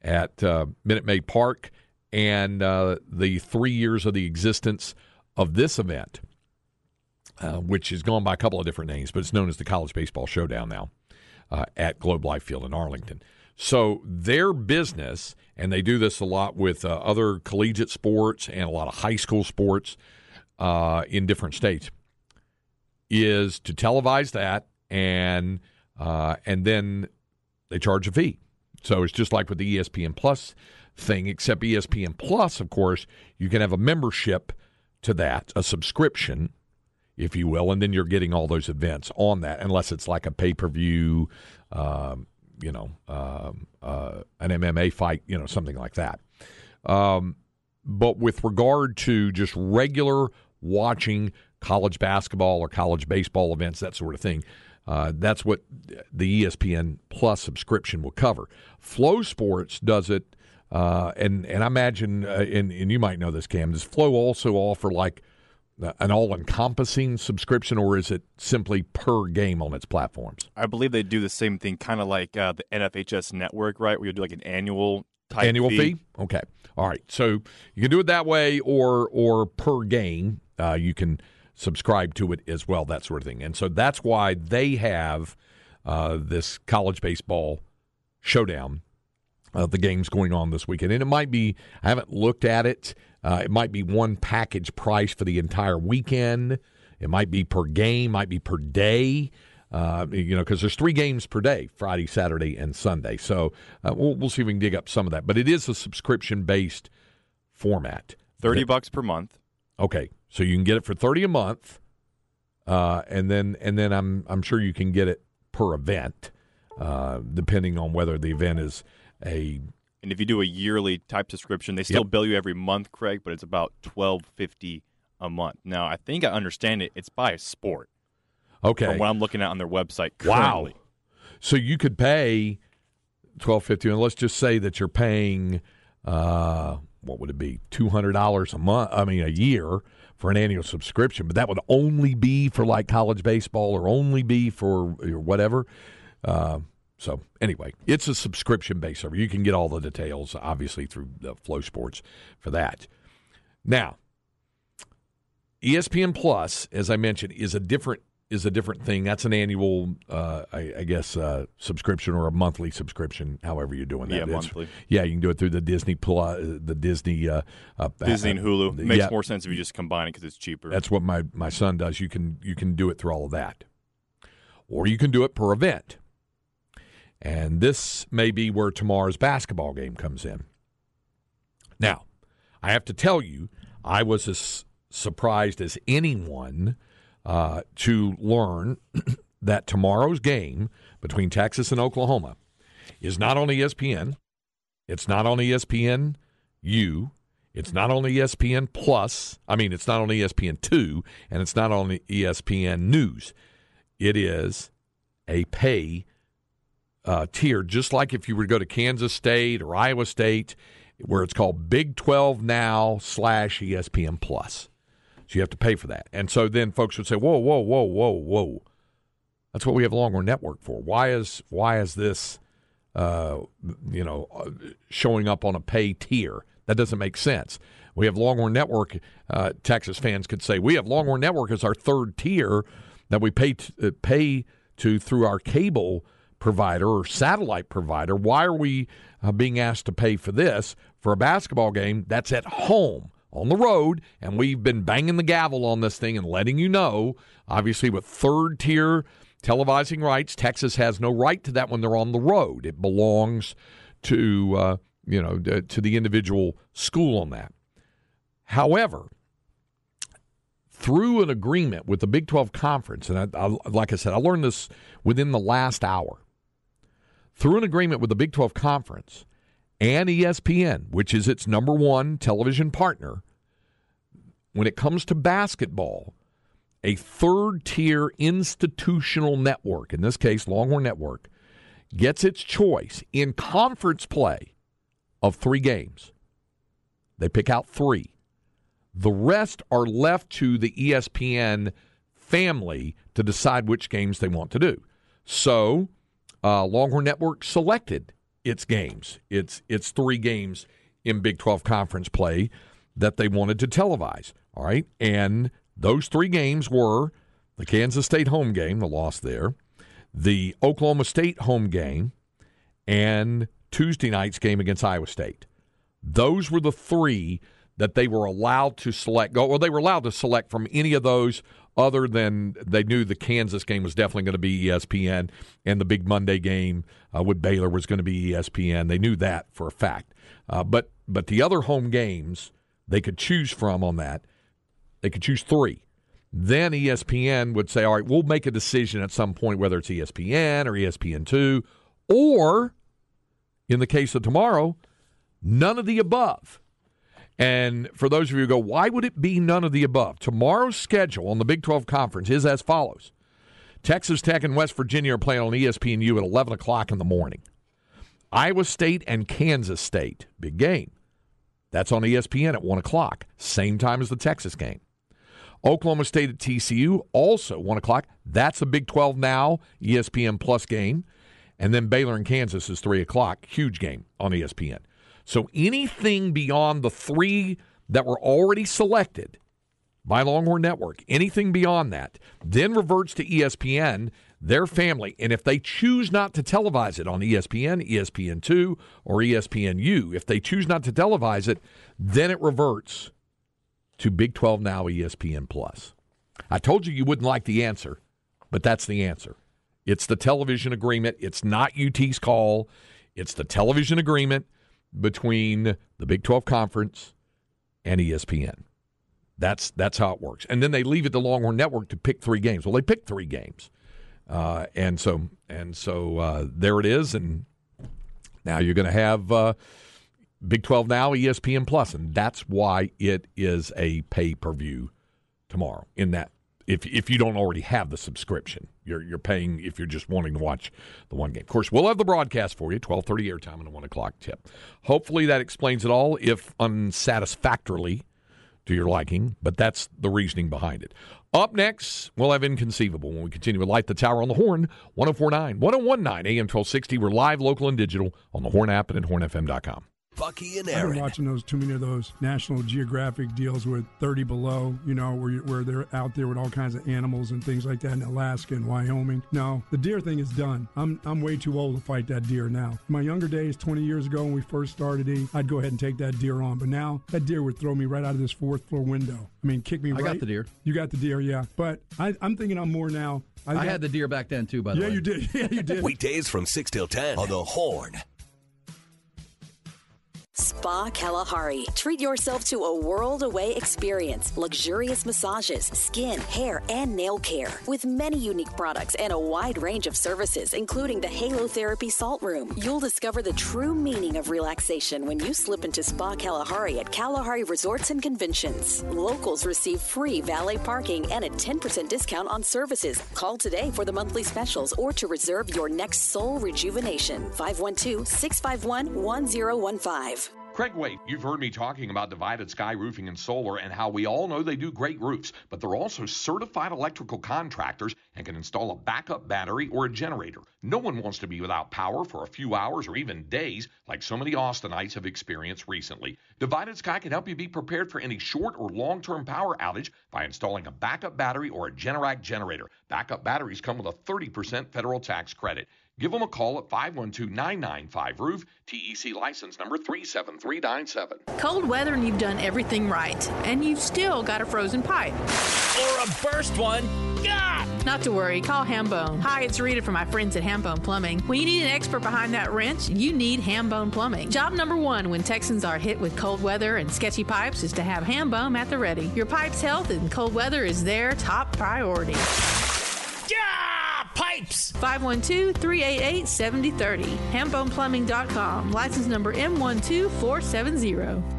at uh, Minute Maid Park, and uh, the three years of the existence of this event, uh, which has gone by a couple of different names, but it's known as the College Baseball Showdown now uh, at Globe Life Field in Arlington. So their business, and they do this a lot with uh, other collegiate sports and a lot of high school sports uh, in different states, is to televise that and uh, and then they charge a fee. So it's just like with the ESPN Plus thing, except ESPN Plus, of course, you can have a membership to that, a subscription, if you will, and then you're getting all those events on that, unless it's like a pay per view. Um, you know, um, uh, an MMA fight, you know, something like that. Um, but with regard to just regular watching college basketball or college baseball events, that sort of thing, uh, that's what the ESPN Plus subscription will cover. FloSports does it, uh, and and I imagine, uh, and, and you might know this, Cam. Does Flo also offer like an all-encompassing subscription, or is it simply per game on its platforms? I believe they do the same thing, kind of like uh, the NFHS network, right? Where you do like an annual annual fee. fee. Okay, all right. So you can do it that way, or or per game. Uh, you can subscribe to it as well, that sort of thing. And so that's why they have uh, this college baseball showdown. Uh, the games going on this weekend, and it might be. I haven't looked at it. Uh, it might be one package price for the entire weekend. It might be per game, might be per day. Uh, you know, because there's three games per day Friday, Saturday, and Sunday. So uh, we'll, we'll see if we can dig up some of that. But it is a subscription based format. 30 bucks per month. Okay. So you can get it for 30 a month. Uh, and then and then I'm I'm sure you can get it per event, uh, depending on whether the event is a And if you do a yearly type subscription, they still Yep. bill you every month, Craig, but it's about twelve fifty a month. Now, I think I understand it. It's by a sport okay. from what I'm looking at on their website Wow. So you could pay twelve fifty, and let's just say that you're paying uh, what would it be two hundred dollars a month? I mean, a year for an annual subscription, but that would only be for like college baseball or only be for or whatever. Uh, so anyway, it's a subscription based server. You can get all the details, obviously, through the FloSports for that. Now, ESPN Plus, as I mentioned, is a different is a different thing. That's an annual, uh, I, I guess, uh, subscription or a monthly subscription, however you're doing that. Yeah, It's- monthly. Yeah, you can do it through the Disney Plus, the Disney, uh, uh, Disney and Hulu uh, makes yeah, more sense if you just combine it because it's cheaper. That's what my my son does. You can you can do it through all of that, or you can do it per event. And this may be where tomorrow's basketball game comes in. Now, I have to tell you, I was as surprised as anyone uh, to learn that tomorrow's game between Texas and Oklahoma is not on ESPN. It's not on ESPN U. It's not on ESPN Plus. I mean, it's not on ESPN Two, and it's not on ESPN News. It is a pay uh, tier, just like if you were to go to Kansas State or Iowa State, where it's called Big 12 Now slash ESPN Plus. So you have to pay for that. And so then folks would say, whoa, whoa, whoa, whoa, whoa. That's what we have Longhorn Network for. Why is why is this, uh, you know, uh, showing up on a pay tier? That doesn't make sense. We have Longhorn Network. Uh, Texas fans could say we have Longhorn Network as our third tier that we pay t- uh, pay to through our cable provider or satellite provider. Why are we uh, being asked to pay for this for a basketball game that's at home? On the road, and we've been banging the gavel on this thing and letting you know, obviously, with third tier televising rights, Texas has no right to that when they're on the road. It belongs to uh, you know to the individual school on that. However, through an agreement with the Big 12 Conference, and I, I, like I said, I learned this within the last hour. Through an agreement with the Big 12 Conference and ESPN, which is its number one television partner, when it comes to basketball, a third tier institutional network, in this case, Longhorn Network, gets its choice in conference play of three games. They pick out three. The rest are left to the ESPN family to decide which games they want to do. So, uh, Longhorn Network selected its games, its its three games in Big 12 conference play that they wanted to televise. All right, and those three games were the Kansas State home game, the loss there, the Oklahoma State home game, and Tuesday night's game against Iowa State. Those were the three that they were allowed to select. Go well, they were allowed to select from any of those other than they knew the Kansas game was definitely going to be ESPN, and the big Monday game uh, with Baylor was going to be ESPN. They knew that for a fact. Uh, but but the other home games they could choose from on that, they could choose three. Then ESPN would say, all right, we'll make a decision at some point whether it's ESPN or ESPN2, or in the case of tomorrow, none of the above. And for those of you who go, why would it be none of the above? Tomorrow's schedule on the Big 12 Conference is as follows Texas Tech and West Virginia are playing on ESPNU at 11 o'clock in the morning. Iowa State and Kansas State, big game. That's on ESPN at 1 o'clock, same time as the Texas game. Oklahoma State at TCU, also 1 o'clock. That's a Big 12 now, ESPN Plus game. And then Baylor and Kansas is 3 o'clock, huge game on ESPN. So anything beyond the three that were already selected by Longhorn Network, anything beyond that, then reverts to ESPN, their family. And if they choose not to televise it on ESPN, ESPN2, or ESPNU, if they choose not to televise it, then it reverts to Big 12 Now ESPN Plus. I told you you wouldn't like the answer, but that's the answer. It's the television agreement. It's not UT's call. It's the television agreement between the Big 12 Conference and ESPN. That's that's how it works. And then they leave it to Longhorn Network to pick three games. Well, they picked three games, uh, and so and so uh, there it is. And now you're going to have uh, Big 12 now, ESPN Plus, and that's why it is a pay per view tomorrow. In that, if if you don't already have the subscription, you're you're paying if you're just wanting to watch the one game. Of course, we'll have the broadcast for you, 12:30 airtime and a one o'clock tip. Hopefully, that explains it all. If unsatisfactorily to your liking, but that's the reasoning behind it. Up next, we'll have Inconceivable when we continue with Light the Tower on the Horn, 1049, 1019, AM 1260. We're live, local, and digital on the Horn app and at hornfm.com. Bucky and I've been watching those too many of those National Geographic deals with 30 below, you know, where you, where they're out there with all kinds of animals and things like that in Alaska and Wyoming. No, the deer thing is done. I'm I'm way too old to fight that deer now. My younger days, 20 years ago when we first started, eating, I'd go ahead and take that deer on. But now that deer would throw me right out of this fourth floor window. I mean, kick me I right. got the deer. You got the deer, yeah. But I, I'm thinking I'm more now. I got- had the deer back then too. By the Yeah, way, yeah, you did. Yeah, you did. Weekdays from 6 till 10 on the Horn. Spa Kalahari. Treat yourself to a world away experience. Luxurious massages, skin, hair, and nail care. With many unique products and a wide range of services, including the Halo Therapy Salt Room. You'll discover the true meaning of relaxation when you slip into Spa Kalahari at Kalahari Resorts and Conventions. Locals receive free valet parking and a 10% discount on services. Call today for the monthly specials or to reserve your next soul rejuvenation. 512 651 1015. Craig Way, you've heard me talking about Divided Sky Roofing and Solar and how we all know they do great roofs, but they're also certified electrical contractors and can install a backup battery or a generator. No one wants to be without power for a few hours or even days, like so many Austinites have experienced recently. Divided Sky can help you be prepared for any short or long term power outage by installing a backup battery or a Generac generator. Backup batteries come with a 30% federal tax credit. Give them a call at 512 995 Roof, TEC license number 37397. Cold weather and you've done everything right, and you've still got a frozen pipe. Or a burst one. God! Not to worry, call Hambone. Hi, it's Rita from my friends at Hambone Plumbing. When you need an expert behind that wrench, you need Hambone Plumbing. Job number one when Texans are hit with cold weather and sketchy pipes is to have Hambone at the ready. Your pipe's health and cold weather is their top priority. Yeah! Pipes! 512 388 7030. HambonePlumbing.com. License number M12470.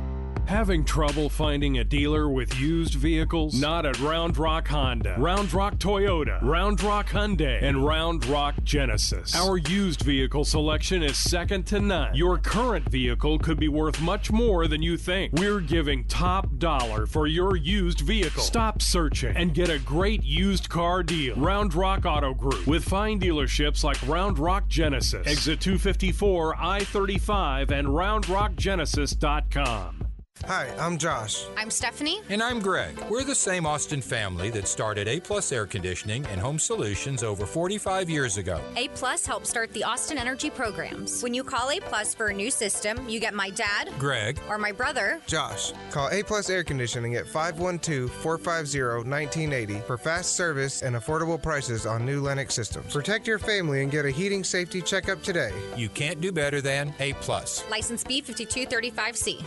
Having trouble finding a dealer with used vehicles? Not at Round Rock Honda, Round Rock Toyota, Round Rock Hyundai, and Round Rock Genesis. Our used vehicle selection is second to none. Your current vehicle could be worth much more than you think. We're giving top dollar for your used vehicle. Stop searching and get a great used car deal. Round Rock Auto Group with fine dealerships like Round Rock Genesis, Exit 254, I 35, and RoundRockGenesis.com. Hi, I'm Josh. I'm Stephanie. And I'm Greg. We're the same Austin family that started A Plus Air Conditioning and Home Solutions over 45 years ago. A Plus helped start the Austin Energy programs. When you call A Plus for a new system, you get my dad, Greg, or my brother, Josh. Call A Plus Air Conditioning at 512-450-1980 for fast service and affordable prices on new Lennox systems. Protect your family and get a heating safety checkup today. You can't do better than A Plus. license B5235C.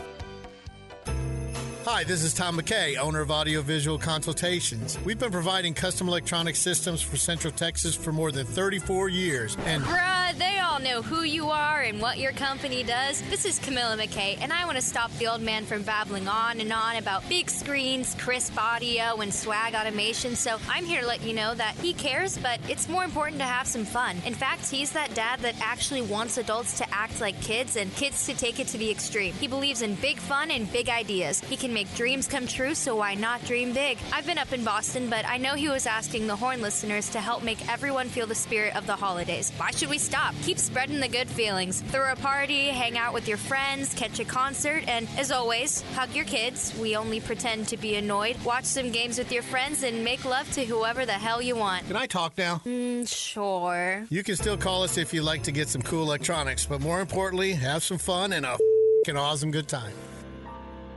Hi, this is Tom McKay, owner of Audiovisual Consultations. We've been providing custom electronic systems for Central Texas for more than 34 years, and Bruh, they all know who you are and what your company does. This is Camilla McKay, and I want to stop the old man from babbling on and on about big screens, crisp audio, and swag automation. So I'm here to let you know that he cares, but it's more important to have some fun. In fact, he's that dad that actually wants adults to act like kids and kids to take it to the extreme. He believes in big fun and big ideas. He can make dreams come true, so why not dream big? I've been up in Boston, but I know he was asking the Horn listeners to help make everyone feel the spirit of the holidays. Why should we stop? Keep spreading the good feelings. Throw a party, hang out with your friends, catch a concert, and as always, hug your kids. We only pretend to be annoyed. Watch some games with your friends and make love to whoever the hell you want. can I talk now? Mm, sure. You can still call us if you'd like to get some cool electronics, but more importantly, have some fun and a fing awesome good time.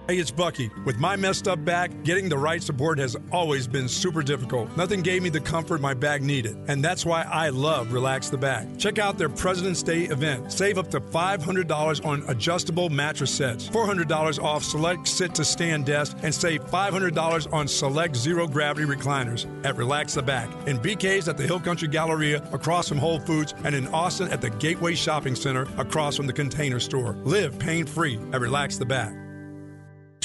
Hey, it's Bucky. With my messed up back, getting the right support has always been super difficult. Nothing gave me the comfort my back needed, and that's why I love Relax the Back. Check out their President's Day event. Save up to $500 on adjustable mattress sets, $400 off select sit to stand desks, and save $500 on select zero gravity recliners at Relax the Back in Bee Cave at the Hill Country Galleria across from Whole Foods and in Austin at the Gateway Shopping Center across from the Container Store. Live pain free at Relax the Back.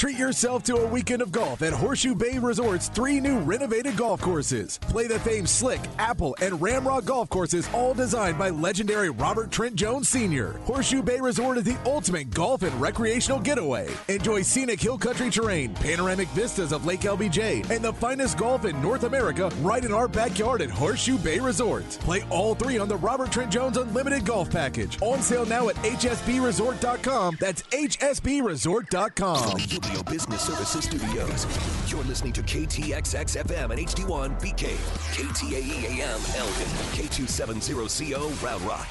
Treat yourself to a weekend of golf at Horseshoe Bay Resort's three new renovated golf courses. Play the famed Slick, Apple, and Ramrock golf courses, all designed by legendary Robert Trent Jones Sr. Horseshoe Bay Resort is the ultimate golf and recreational getaway. Enjoy scenic hill country terrain, panoramic vistas of Lake LBJ, and the finest golf in North America right in our backyard at Horseshoe Bay Resort. Play all three on the Robert Trent Jones Unlimited Golf Package. On sale now at hsbresort.com. That's hsbresort.com. UBO Business Services Studios. You're listening to KTXX FM and HD1 Bee Cave, KTAE AM Elgin, K270CO Round Rock.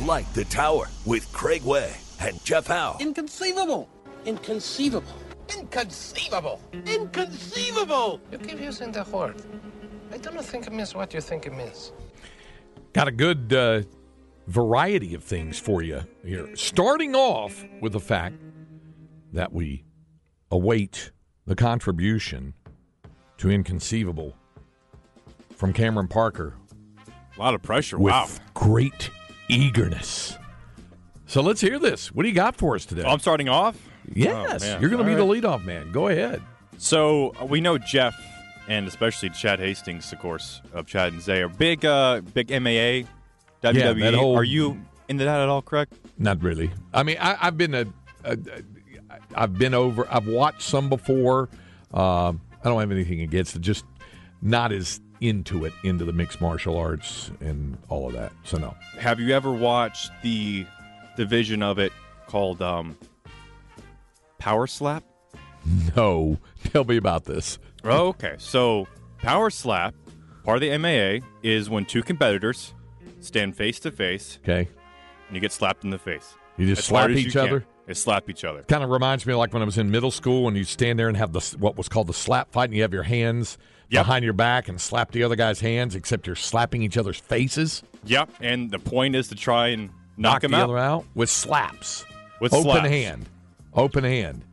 Light the Tower with Craig Way and Jeff Howe. Inconceivable. Inconceivable. Inconceivable. Inconceivable. You keep using the word. I don't think it means what you think it means. Got a good uh, variety of things for you here. Starting off with the fact that we await the contribution to Inconceivable from Cameron Parker. A lot of pressure. With wow. great eagerness. So let's hear this. What do you got for us today? Oh, I'm starting off? Yes. Oh, you're going to be All the right. leadoff man. Go ahead. So uh, we know Jeff and especially Chad Hastings, of course, of Chad and Zay are big, uh, big MAA, WWE. that whole- are you into that at all? Correct? Not really. I mean, I, I've been a, a, I've been over. I've watched some before. Um, I don't have anything against it. Just not as into it, into the mixed martial arts and all of that. So no. Have you ever watched the division of it called um, Power Slap? No. Tell me about this. Oh, okay. So Power Slap, part of the MAA, is when two competitors stand face to face. Okay. And you get slapped in the face. You just As slap hard as you each can. They slap each other. Kind of reminds me of like when I was in middle school and you stand there and have the what was called the slap fight, and you have your hands behind your back and slap the other guy's hands, except you're slapping each other's faces. Yep. And the point is to try and knock, him the out. other out with slaps. With open slaps. hand. Open hand.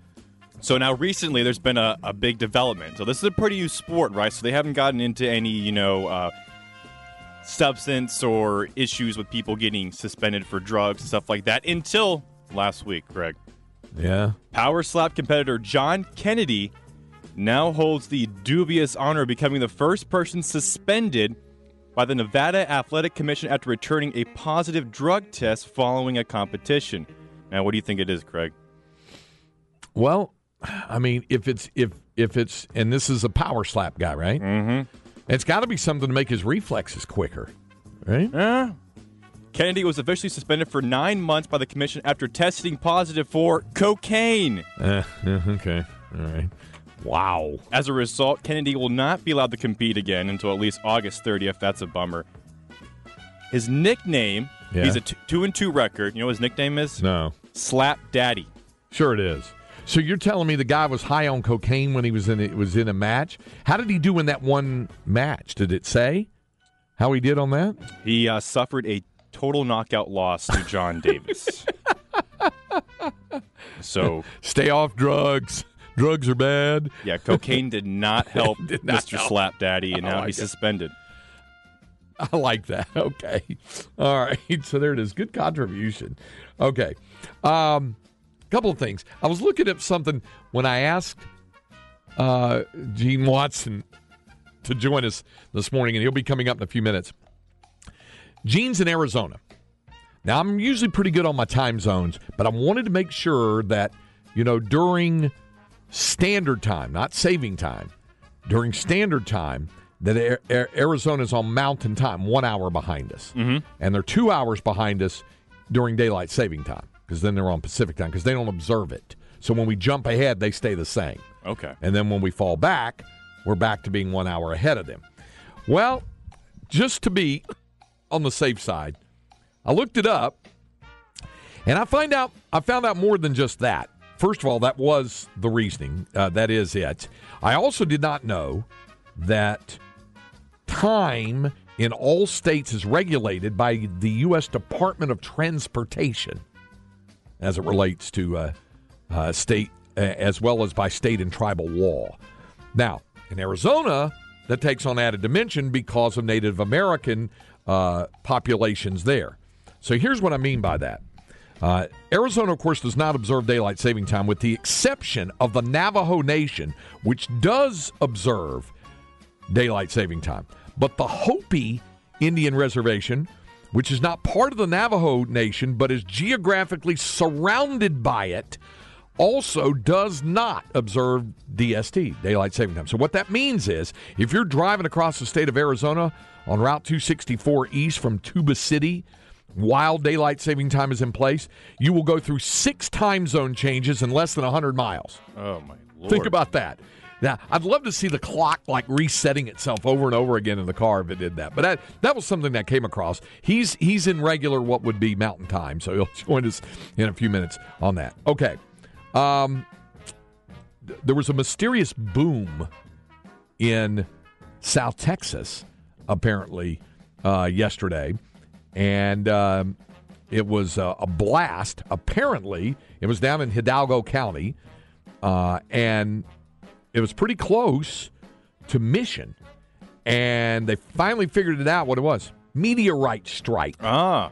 So now recently there's been a, a big development. So this is a pretty new sport, right? So they haven't gotten into any, you know, uh, substance or issues with people getting suspended for drugs and stuff like that until last week, Greg. Yeah. Power slap competitor John Kennedy now holds the dubious honor of becoming the first person suspended by the Nevada Athletic Commission after returning a positive drug test following a competition. Now, what do you think it is, Craig? Well, I mean, if it's if if it's and this is a power slap guy, right? Mm-hmm. It's got to be something to make his reflexes quicker, right? Yeah. Kennedy was officially suspended for nine months by the commission after testing positive for cocaine. Uh, okay. All right. Wow. As a result, Kennedy will not be allowed to compete again until at least August 30th. That's a bummer. His nickname, Yeah. he's a t- two and two record. You know what his nickname is? No. Slap Daddy. Sure it is. So you're telling me the guy was high on cocaine when he was in it was in a match? How did he do in that one match? Did it say how he did on that? He uh, suffered a total knockout loss to John Davis. so stay off drugs. Drugs are bad. Yeah, cocaine did not help Did not Mr. help. Slap Daddy, and now like he's it. suspended. I like that. Okay. All right. So there it is. Good contribution. Okay. Um, couple of things. I was looking at something when I asked uh, Gene Watson to join us this morning, and he'll be coming up in a few minutes. Gene's in Arizona. Now, I'm usually pretty good on my time zones, but I wanted to make sure that, you know, during standard time, not saving time, during standard time, that Ar- Ar- Arizona's on mountain time, one hour behind us. Mm-hmm. And they're two hours behind us during daylight saving time because then they're on Pacific time because they don't observe it. So when we jump ahead, they stay the same. Okay. And then when we fall back, we're back to being one hour ahead of them. Well, just to be on the safe side, I looked it up and I find out I found out more than just that. first of all, that was the reasoning. Uh, that is it. I also did not know that time in all states is regulated by the U.S. Department of Transportation as it relates to uh, uh, state uh, as well as by state and tribal law. Now, in Arizona, that takes on added dimension because of Native American uh, populations there. So here's what I mean by that. Uh, Arizona, of course, does not observe daylight saving time, with the exception of the Navajo Nation, which does observe daylight saving time. But the Hopi Indian Reservation, which is not part of the Navajo Nation but is geographically surrounded by it, also does not observe DST, daylight saving time. So, what that means is if you're driving across the state of Arizona on Route 264 east from Tuba City, while daylight saving time is in place, you will go through six time zone changes in less than 100 miles. Oh, my Lord. Think about that. Now, I'd love to see the clock like resetting itself over and over again in the car if it did that. But that, that was something that came across. He's he's in regular what would be mountain time, so he'll join us in a few minutes on that. Okay. Um, there was a mysterious boom in South Texas, apparently, uh, yesterday. And um, it was uh, a blast. Apparently, it was down in Hidalgo County. Uh, and it was pretty close to Mission. And they finally figured it out what it was meteorite strike. Ah.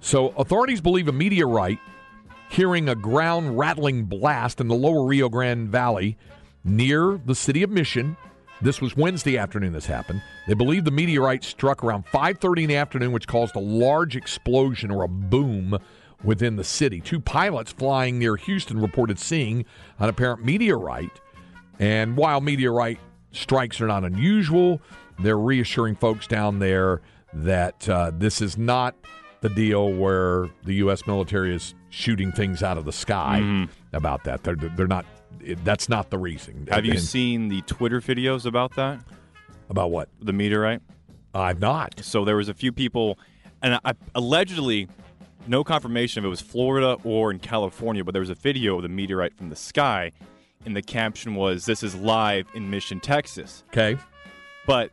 So authorities believe a meteorite hearing a ground rattling blast in the lower Rio Grande Valley near the city of Mission. This was Wednesday afternoon this happened. They believe the meteorite struck around 5:30 in the afternoon which caused a large explosion or a boom within the city. Two pilots flying near Houston reported seeing an apparent meteorite. And while meteorite strikes are not unusual, they're reassuring folks down there that uh, this is not the deal where the U.S. military is shooting things out of the sky Mhm. about that. They're, they're not. It, that's not the reason. Have you And- seen the Twitter videos about that? About what? The meteorite? I've not. So there was a few people, and I, allegedly, no confirmation if it was Florida or in California, but there was a video of the meteorite from the sky, and the caption was, "This is live in Mission, Texas." Okay. But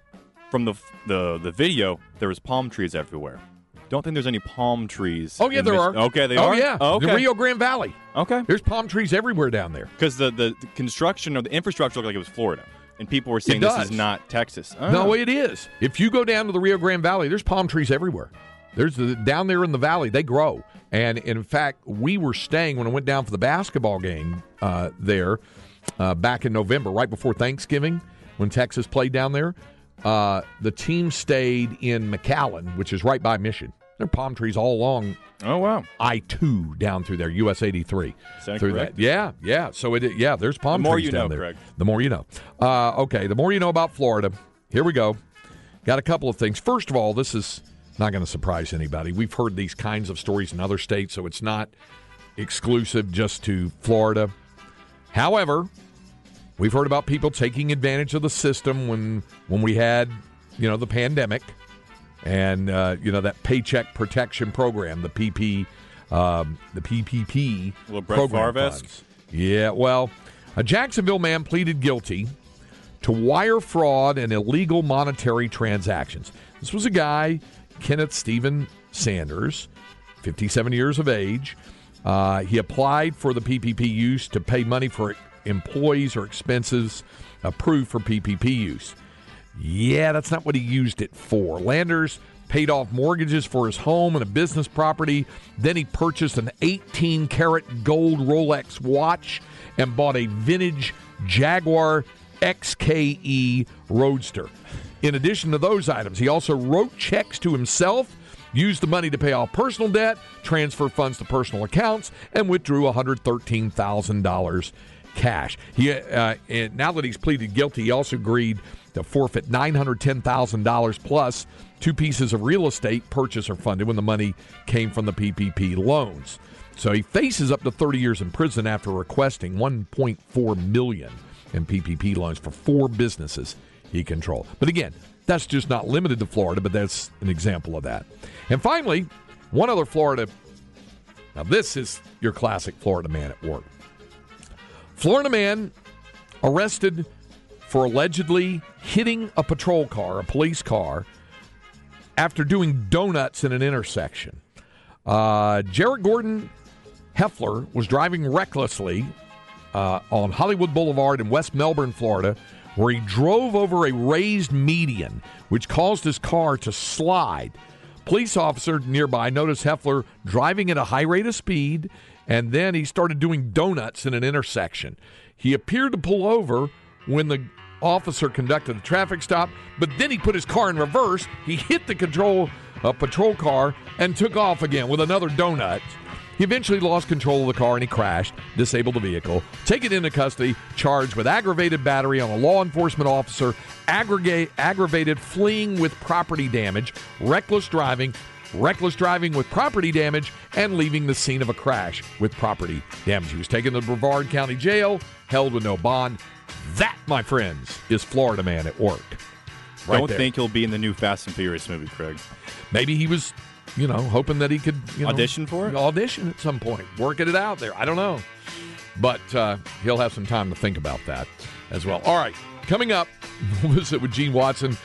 from the the the video, there was palm trees everywhere. Don't think there's any palm trees. Oh yeah, there Mich- are. Okay, they oh, are. yeah. Oh, okay. The Rio Grande Valley. Okay. There's palm trees everywhere down there. Because the, the the construction or the infrastructure looked like it was Florida, and people were saying this is not Texas. No, Oh. it is. If you go down to the Rio Grande Valley, there's palm trees everywhere. There's the, down there in the valley, they grow. And in fact, we were staying when I went down for the basketball game uh, there uh, back in November, right before Thanksgiving, when Texas played down there. Uh, the team stayed in McAllen, which is right by Mission. There are palm trees all along. Oh wow, I two down through there, US eighty three. Through correct? that, yeah, yeah. So it, yeah, there's palm The more trees you down know, there. Craig. The more you know. Uh, okay, the more you know about Florida. Here we go. Got a couple of things. First of all, this is not going to surprise anybody. We've heard these kinds of stories in other states, so it's not exclusive just to Florida. However, we've heard about people taking advantage of the system when when we had, you know, the pandemic and uh, you know that Paycheck Protection Program, the PP, um, the PPP Little Brett program Favre-esque? Yeah, well, a Jacksonville man pleaded guilty to wire fraud and illegal monetary transactions. This was a guy, Kenneth Stephen Sanders, 57 years of age. Uh, he applied for the PPP use to pay money for employees or expenses approved for PPP use. Yeah, that's not what he used it for. Landers paid off mortgages for his home and a business property. Then he purchased an 18 karat gold Rolex watch and bought a vintage Jaguar XKE Roadster. In addition to those items, he also wrote checks to himself, used the money to pay off personal debt, transfer funds to personal accounts, and withdrew $113,000 cash. He uh, now that he's pleaded guilty, he also agreed to forfeit nine hundred ten thousand dollars plus two pieces of real estate purchase or funded when the money came from the PPP loans. So he faces up to thirty years in prison after requesting one point four million in PPP loans for four businesses he controlled. But again, that's just not limited to Florida, but that's an example of that. And finally, one other Florida. Now this is your classic Florida man at work. Florida man arrested for allegedly hitting a patrol car, a police car, after doing donuts in an intersection. Uh, Jared Gordon Heffler was driving recklessly uh, on Hollywood Boulevard in West Melbourne, Florida, where he drove over a raised median, which caused his car to slide. Police officer nearby noticed Heffler driving at a high rate of speed, and then he started doing donuts in an intersection. He appeared to pull over when the officer conducted a traffic stop, but then he put his car in reverse. He hit the control uh, patrol car and took off again with another donut. He eventually lost control of the car and he crashed, disabled the vehicle, taken into custody, charged with aggravated battery on a law enforcement officer, aggregate, aggravated fleeing with property damage, reckless driving, reckless driving with property damage, and leaving the scene of a crash with property damage. He was taken to Brevard County Jail, held with no bond. That, my friends, is Florida man at work. Right Don't there. think he'll be in the new Fast and Furious movie, Craig. Maybe he was you know, hoping that he could you know, audition for it, audition at some point, working it out there. I don't know, but uh, he'll have some time to think about that as well. All right, coming up, we'll visit with Gene Watson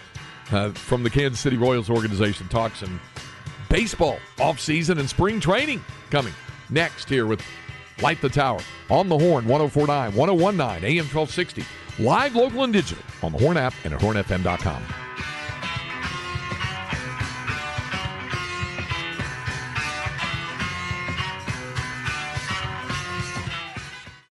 uh, from the Kansas City Royals organization. Talk some baseball off season and spring training coming next here with Light the Tower on the Horn 1049, 1019, AM 1260, live, local, and digital on the Horn app and at hornfm.com.